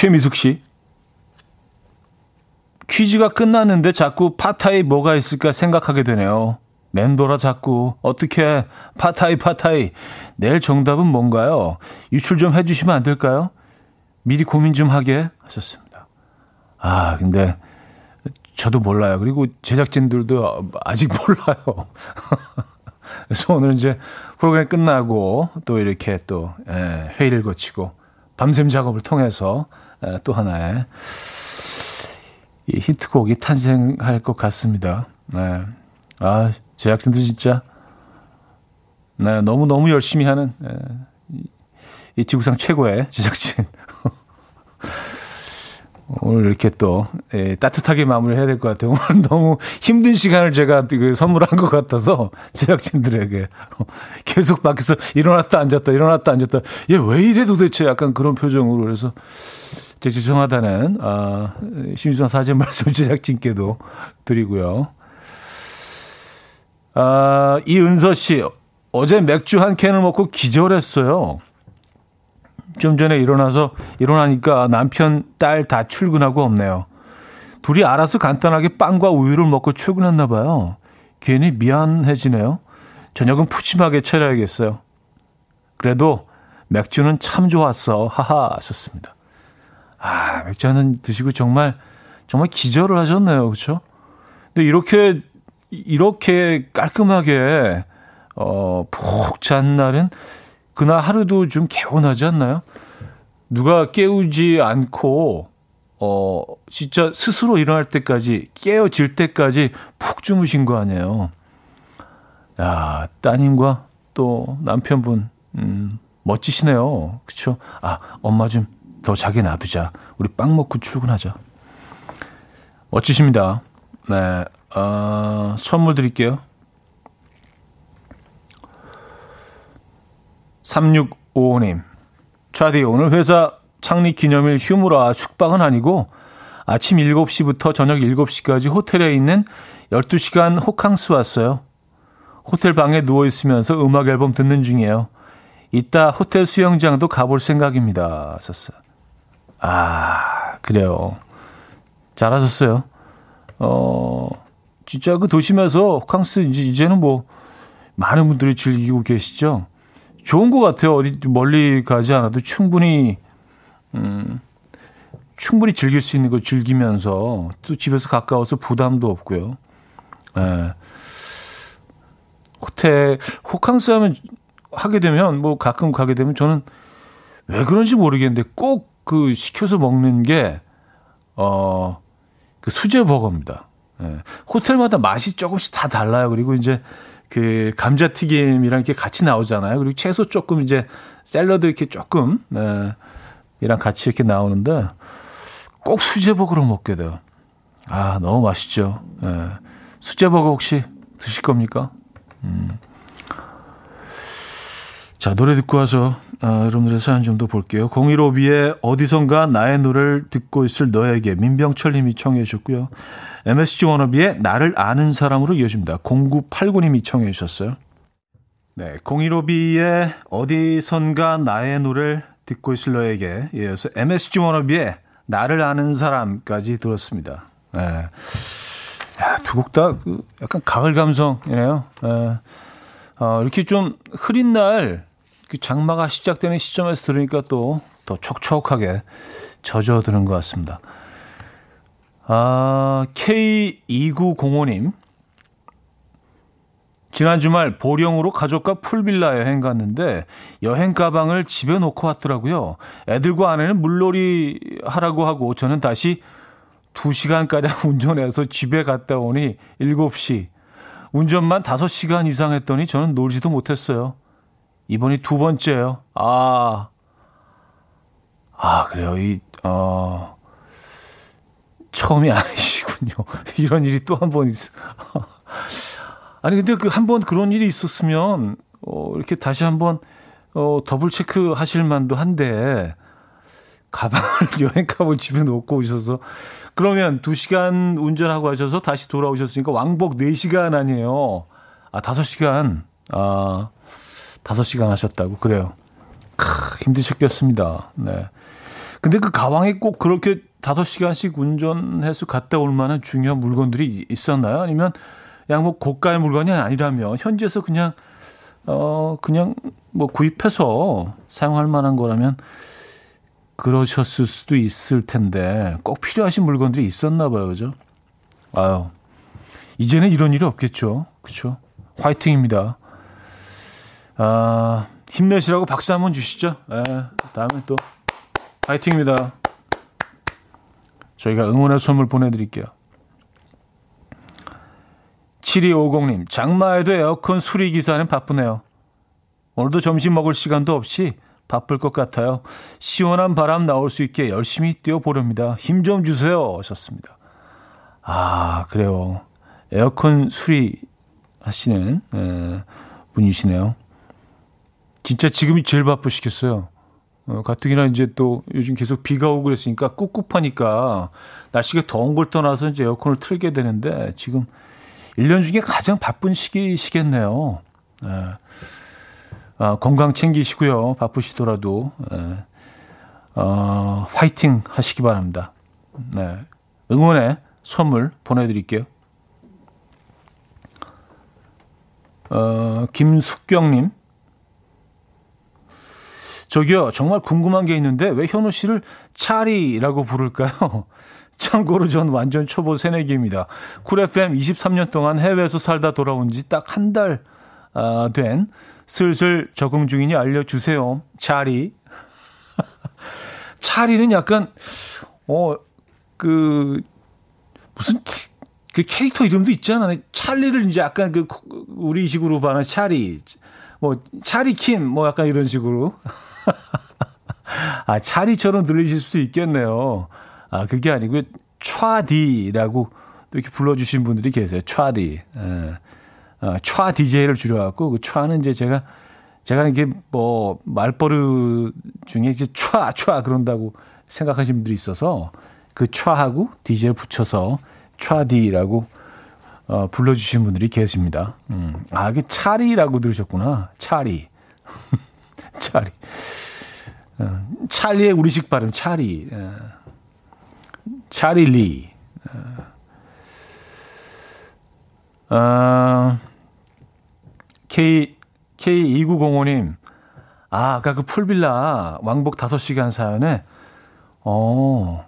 최미숙 씨. 퀴즈가 끝났는데 자꾸 파타이 뭐가 있을까 생각하게 되네요. 멤버라 자꾸 어떻게 파타이 파타이 내일 정답은 뭔가요? 유출 좀 해주시면 안 될까요? 미리 고민 좀 하게 하셨습니다. 아 근데 저도 몰라요. 그리고 제작진들도 아직 몰라요. *laughs* 그래서 오늘 이제 프로그램 끝나고 또 이렇게 또 예, 회의를 거치고 밤샘 작업을 통해서 또 하나의 이 히트곡이 탄생할 것 같습니다. 네. 아, 제작진들 진짜 네, 너무너무 열심히 하는 네, 이 지구상 최고의 제작진. *laughs* 오늘 이렇게 또 예, 따뜻하게 마무리 해야 될 것 같아요. 오늘 *laughs* 너무 힘든 시간을 제가 그 선물한 것 같아서 제작진들에게 *laughs* 계속 밖에서 일어났다 앉았다 일어났다 앉았다 얘 왜 이래 도대체 약간 그런 표정으로 그래서 제 죄송하다는 아, 심심한 사죄 말씀 *laughs* 제작진께도 드리고요. 아, 이은서 씨 어제 맥주 한 캔을 먹고 기절했어요. 좀 전에 일어나서 일어나니까 남편, 딸 다 출근하고 없네요. 둘이 알아서 간단하게 빵과 우유를 먹고 출근했나 봐요. 괜히 미안해지네요. 저녁은 푸짐하게 차려야겠어요. 그래도 맥주는 참 좋았어. 하하 하셨습니다. 아, 맥주 한잔 드시고 정말 정말 기절을 하셨네요. 그렇죠? 근데 이렇게 이렇게 깔끔하게 어, 푹 잔 날은 그날 하루도 좀 개운하지 않나요? 누가 깨우지 않고 어 진짜 스스로 일어날 때까지 깨어질 때까지 푹 주무신 거 아니에요. 야, 따님과 또 남편분 음 멋지시네요. 그렇죠? 아, 엄마 좀 더 자게 놔두자. 우리 빵 먹고 출근하자. 멋지십니다. 네. 어, 선물 드릴게요. 3655님. 차디, 오늘 회사 창립 기념일 휴무라 숙박은 아니고 아침 7시부터 저녁 7시까지 호텔에 있는 12시간 호캉스 왔어요. 호텔 방에 누워 있으면서 음악 앨범 듣는 중이에요. 이따 호텔 수영장도 가볼 생각입니다. 썼어요. 아, 그래요. 잘하셨어요. 어, 진짜 그 도심에서 호캉스 이제 이제는 뭐 많은 분들이 즐기고 계시죠. 좋은 것 같아요. 어디 멀리 가지 않아도 충분히 음, 충분히 즐길 수 있는 거 즐기면서 또 집에서 가까워서 부담도 없고요. 예. 호텔 호캉스 하면 하게 되면 뭐 가끔 가게 되면 저는 왜 그런지 모르겠는데 꼭그 시켜서 먹는 게 어 그 수제 버거입니다. 예. 호텔마다 맛이 조금씩 다 달라요. 그리고 이제 그 감자튀김이랑 이렇게 같이 나오잖아요. 그리고 채소 조금 이제 샐러드 이렇게 조금 네, 이랑 같이 이렇게 나오는데 꼭 수제버거로 먹게 돼요. 아 너무 맛있죠. 네. 수제버거 혹시 드실 겁니까? 음. 자 노래 듣고 와서 아, 여러분들의 사연 좀 더 볼게요. 015B의 어디선가 나의 노래를 듣고 있을 너에게 민병철 님이 청해 주셨고요. MSG 워너비의 나를 아는 사람으로 이어집니다. 0989 님이 청해 주셨어요. 네, 015B의 어디선가 나의 노래를 듣고 있을 너에게 이어서 MSG 워너비의 나를 아는 사람까지 들었습니다. 네. 두곡 다 그 약간 가을 감성이네요. 네. 어, 이렇게 좀 흐린 날, 그 장마가 시작되는 시점에서 들으니까 또 더 촉촉하게 젖어드는 것 같습니다. 아, K2905님. 지난 주말 보령으로 가족과 풀빌라 여행 갔는데 여행 가방을 집에 놓고 왔더라고요. 애들과 아내는 물놀이 하라고 하고 저는 다시 2시간가량 *laughs* 운전해서 집에 갔다 오니 7시. 운전만 5시간 이상 했더니 저는 놀지도 못했어요. 이번이 두 번째예요. 아. 아, 그래요. 이 어. 처음이 *laughs* 아니시군요. 이런 일이 또 한 번 있어. *laughs* 아니 근데 그 한 번 그런 일이 있었으면 어 이렇게 다시 한번 어 더블 체크 하실 만도 한데 가방을 *laughs* 여행 가방을 집에 놓고 오셔서 그러면 2시간 운전하고 하셔서 다시 돌아오셨으니까 왕복 4시간 아니에요. 아, 5시간. 아, 5시간 하셨다고. 그래요. 크, 힘드셨겠습니다. 네. 근데 그 가방에 꼭 그렇게 5시간씩 운전해서 갔다 올 만한 중요한 물건들이 있었나요? 아니면 그냥 뭐 고가의 물건이 아니라면 현지에서 그냥 어 그냥 뭐 구입해서 사용할 만한 거라면 그러셨을 수도 있을 텐데 꼭 필요하신 물건들이 있었나 봐요. 그죠? 아유. 이제는 이런 일이 없겠죠. 그렇죠? 화이팅입니다. 아, 힘내시라고 박수 한번 주시죠. 예, 다음에 또 화이팅입니다. 저희가 응원의 선물 보내드릴게요. 7250님, 장마에도 에어컨 수리기사는 바쁘네요. 오늘도 점심 먹을 시간도 없이 바쁠 것 같아요. 시원한 바람 나올 수 있게 열심히 뛰어보렵니다. 힘 좀 주세요. 하셨습니다. 아, 그래요. 에어컨 수리 하시는 에, 분이시네요. 진짜 지금이 제일 바쁘시겠어요. 어, 가뜩이나 이제 또 요즘 계속 비가 오고 그랬으니까 꿉꿉하니까 날씨가 더운 걸 떠나서 이제 에어컨을 틀게 되는데 지금 1년 중에 가장 바쁜 시기시겠네요. 예. 아, 건강 챙기시고요. 바쁘시더라도 예. 어, 화이팅 하시기 바랍니다. 네. 응원의 선물 보내드릴게요. 어, 김숙경님. 저기요, 정말 궁금한 게 있는데 왜 현우 씨를 차리라고 부를까요? *laughs* 참고로 전 완전 초보 새내기입니다. 쿨 FM 23년 동안 해외에서 살다 돌아온 지 딱 한달 아, 된 슬슬 적응 중이니 알려주세요. 차리. *laughs* 차리는 약간, 어, 그, 무슨, 그 캐릭터 이름도 있잖아. 찰리를 이제 약간 그, 우리 식으로 봐는 차리. 뭐, 차리킴, 뭐 약간 이런 식으로. *laughs* *laughs* 아, 차리처럼 들리실 수도 있겠네요. 아, 그게 아니고, 촤디라고 이렇게 불러주신 분들이 계세요. 촤디. 예. 어, 촤 DJ를 줄여갖고, 그 촤는 이제 제가, 제가 이게 뭐, 말버릇 중에 이제 촤, 촤 그런다고 생각하시는 분들이 있어서, 그 촤하고 DJ를 붙여서 촤디라고, 어, 불러주신 분들이 계십니다. 음. 아, 그 차리라고 들으셨구나. 차리. *laughs* *laughs* 차리. 어, 찰리의 우리식 발음, 차리. 어. 차리리. 어, 어 K, K2905님, 아, 아까 그 풀빌라 왕복 5시간 사연에, 어,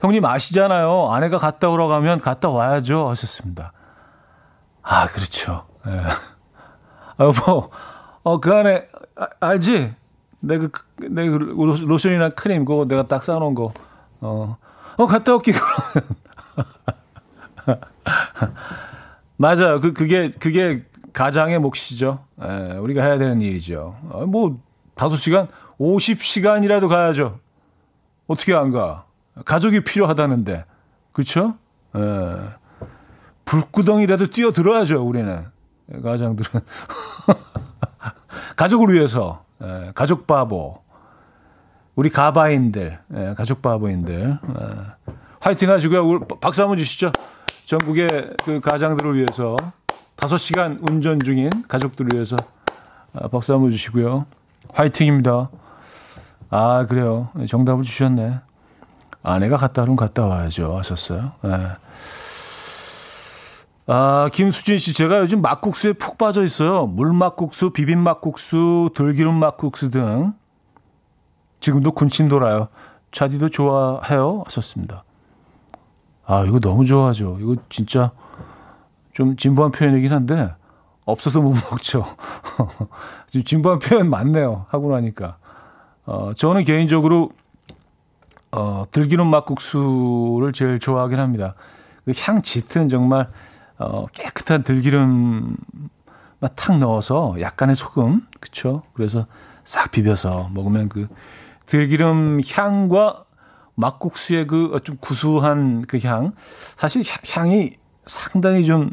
형님 아시잖아요. 아내가 갔다 오러 가면 갔다 와야죠. 하셨습니다. 아, 그렇죠. 예. 아, *laughs* 뭐, 어, 그 안에, 아, 알지? 내가, 그, 내가 그 로션이나 크림, 그거 내가 딱 싸놓은 거. 어, 어, 갔다 올게, 그러면. *laughs* 맞아요. 그, 그게, 그게 가장의 몫이죠. 에, 예, 우리가 해야 되는 일이죠. 아, 뭐, 5시간, 50시간이라도 가야죠. 어떻게 안 가? 가족이 필요하다는데. 그렇죠? 에, 불구덩이라도 뛰어들어야죠, 우리는. 가장들은. *laughs* 가족을 위해서. 에, 가족 바보. 우리 가바인들, 에, 가족 바보인들. 에, 화이팅 하시고요. 박수 한번 주시죠. 전국의 그 가장들을 위해서. 5시간 운전 중인 가족들을 위해서 아, 박수 한번 주시고요. 화이팅입니다. 아, 그래요. 정답을 주셨네. 아내가 갔다 오면 갔다 와야죠. 하셨어요. 네. 아, 김수진 씨, 제가 요즘 막국수에 푹 빠져 있어요. 물막국수, 비빔막국수, 들기름 막국수 등. 지금도 군침 돌아요. 차디도 좋아해요? 하셨습니다. 아, 이거 너무 좋아하죠. 이거 진짜 좀 진부한 표현이긴 한데, 없어서 못 *laughs* 먹죠. 지금 진부한 표현 많네요. 하고 나니까. 어, 저는 개인적으로, 어, 들기름 막국수를 제일 좋아하긴 합니다. 그 향 짙은 정말, 어, 깨끗한 들기름 탁 넣어서 약간의 소금, 그쵸? 그래서 싹 비벼서 먹으면 그 들기름 향과 막국수의 그 좀 구수한 그 향, 사실 향이 상당히 좀,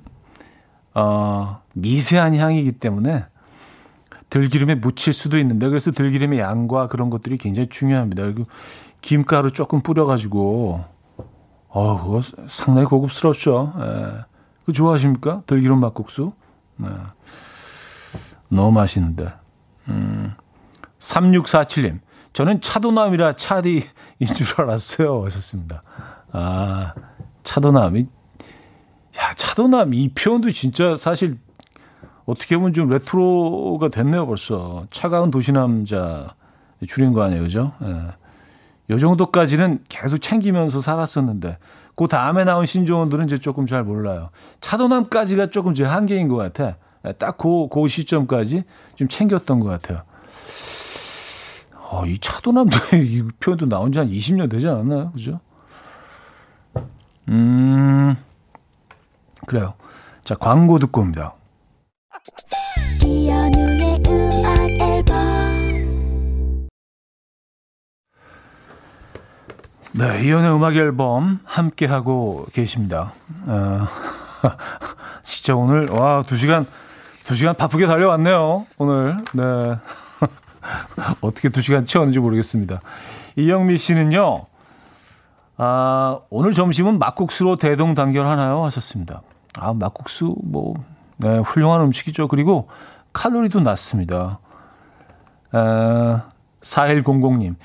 어, 미세한 향이기 때문에 들기름에 묻힐 수도 있는데 그래서 들기름의 양과 그런 것들이 굉장히 중요합니다. 그리고 김가루 조금 뿌려가지고, 어, 그거 상당히 고급스럽죠. 예. 그 좋아하십니까? 들기름 막국수? 네. 너무 맛있는데. 음. 3647님. 저는 차도남이라 차디인 줄 알았어요. 하셨습니다. 아, 차도남이. 야, 차도남 이 표현도 진짜 사실 어떻게 보면 좀 레트로가 됐네요, 벌써. 차가운 도시남자 줄인 거 아니에요, 그죠? 예. 요 정도까지는 계속 챙기면서 살았었는데, 그 다음에 나온 신조어들은 이제 조금 잘 몰라요. 차도남까지가 조금 제 한계인 것 같아. 예, 딱 그, 그 시점까지 좀 챙겼던 것 같아요. 어, 이 차도남도 *laughs* 이 표현도 나온 지 한 20년 되지 않았나요? 그죠? 음, 그래요. 자, 광고 듣고 옵니다. 네, 이연의 음악 앨범 함께 하고 계십니다. 어, *laughs* 진짜 오늘 와, 2시간 2시간 바쁘게 달려왔네요. 오늘. 네. *laughs* 어떻게 2시간 채웠는지 모르겠습니다. 이영미 씨는요. 아, 오늘 점심은 막국수로 대동단결 하나요? 하셨습니다. 아, 막국수 뭐 네, 훌륭한 음식이죠. 그리고 칼로리도 낮습니다. 아, 4100님.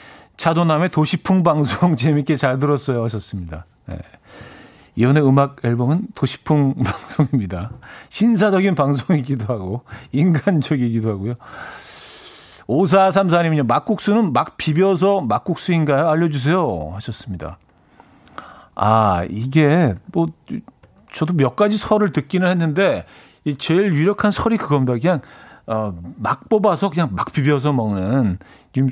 차도남의 도시풍 방송 *laughs* 재밌게 잘 들었어요. 하셨습니다. 네. 이연의 음악 앨범은 도시풍 *laughs* 방송입니다. 신사적인 방송이기도 하고, 인간적이기도 하고요. 5434님은요, 막국수는 막 비벼서 막국수인가요? 알려주세요. 하셨습니다. 아, 이게, 뭐, 저도 몇 가지 설을 듣기는 했는데, 이 제일 유력한 설이 그겁니다. 그냥 어, 막 뽑아서 그냥 막 비벼서 먹는 좀,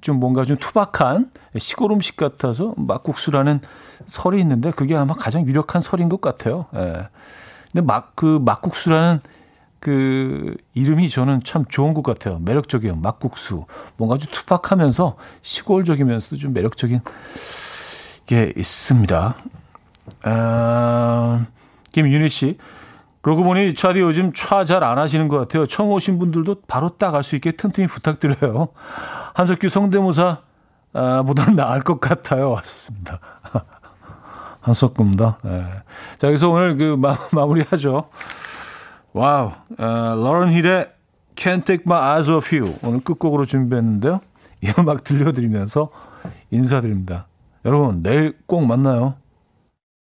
좀 뭔가 좀 투박한 시골 음식 같아서 막국수라는 설이 있는데 그게 아마 가장 유력한 설인 것 같아요. 예. 근데 막 그 막국수라는 그 이름이 저는 참 좋은 것 같아요. 매력적이에요. 막국수. 뭔가 좀 투박하면서 시골적이면서도 좀 매력적인 게 있습니다. 아, 김윤희 씨. 그러고 보니 차디 요즘 차 잘 안 하시는 것 같아요. 처음 오신 분들도 바로 딱알수 있게 튼튼히 부탁드려요. 한석규 성대모사 아, 보다 나을 것 같아요. 하셨습니다. *laughs* 한석규입니다. 네. 자, 여기서 오늘 그 마, 마무리하죠. 와우. 어, Lauryn Hill의 Can't Take My Eyes Off You 오늘 끝곡으로 준비했는데요. 이 음악 들려드리면서 인사드립니다. 여러분, 내일 꼭 만나요.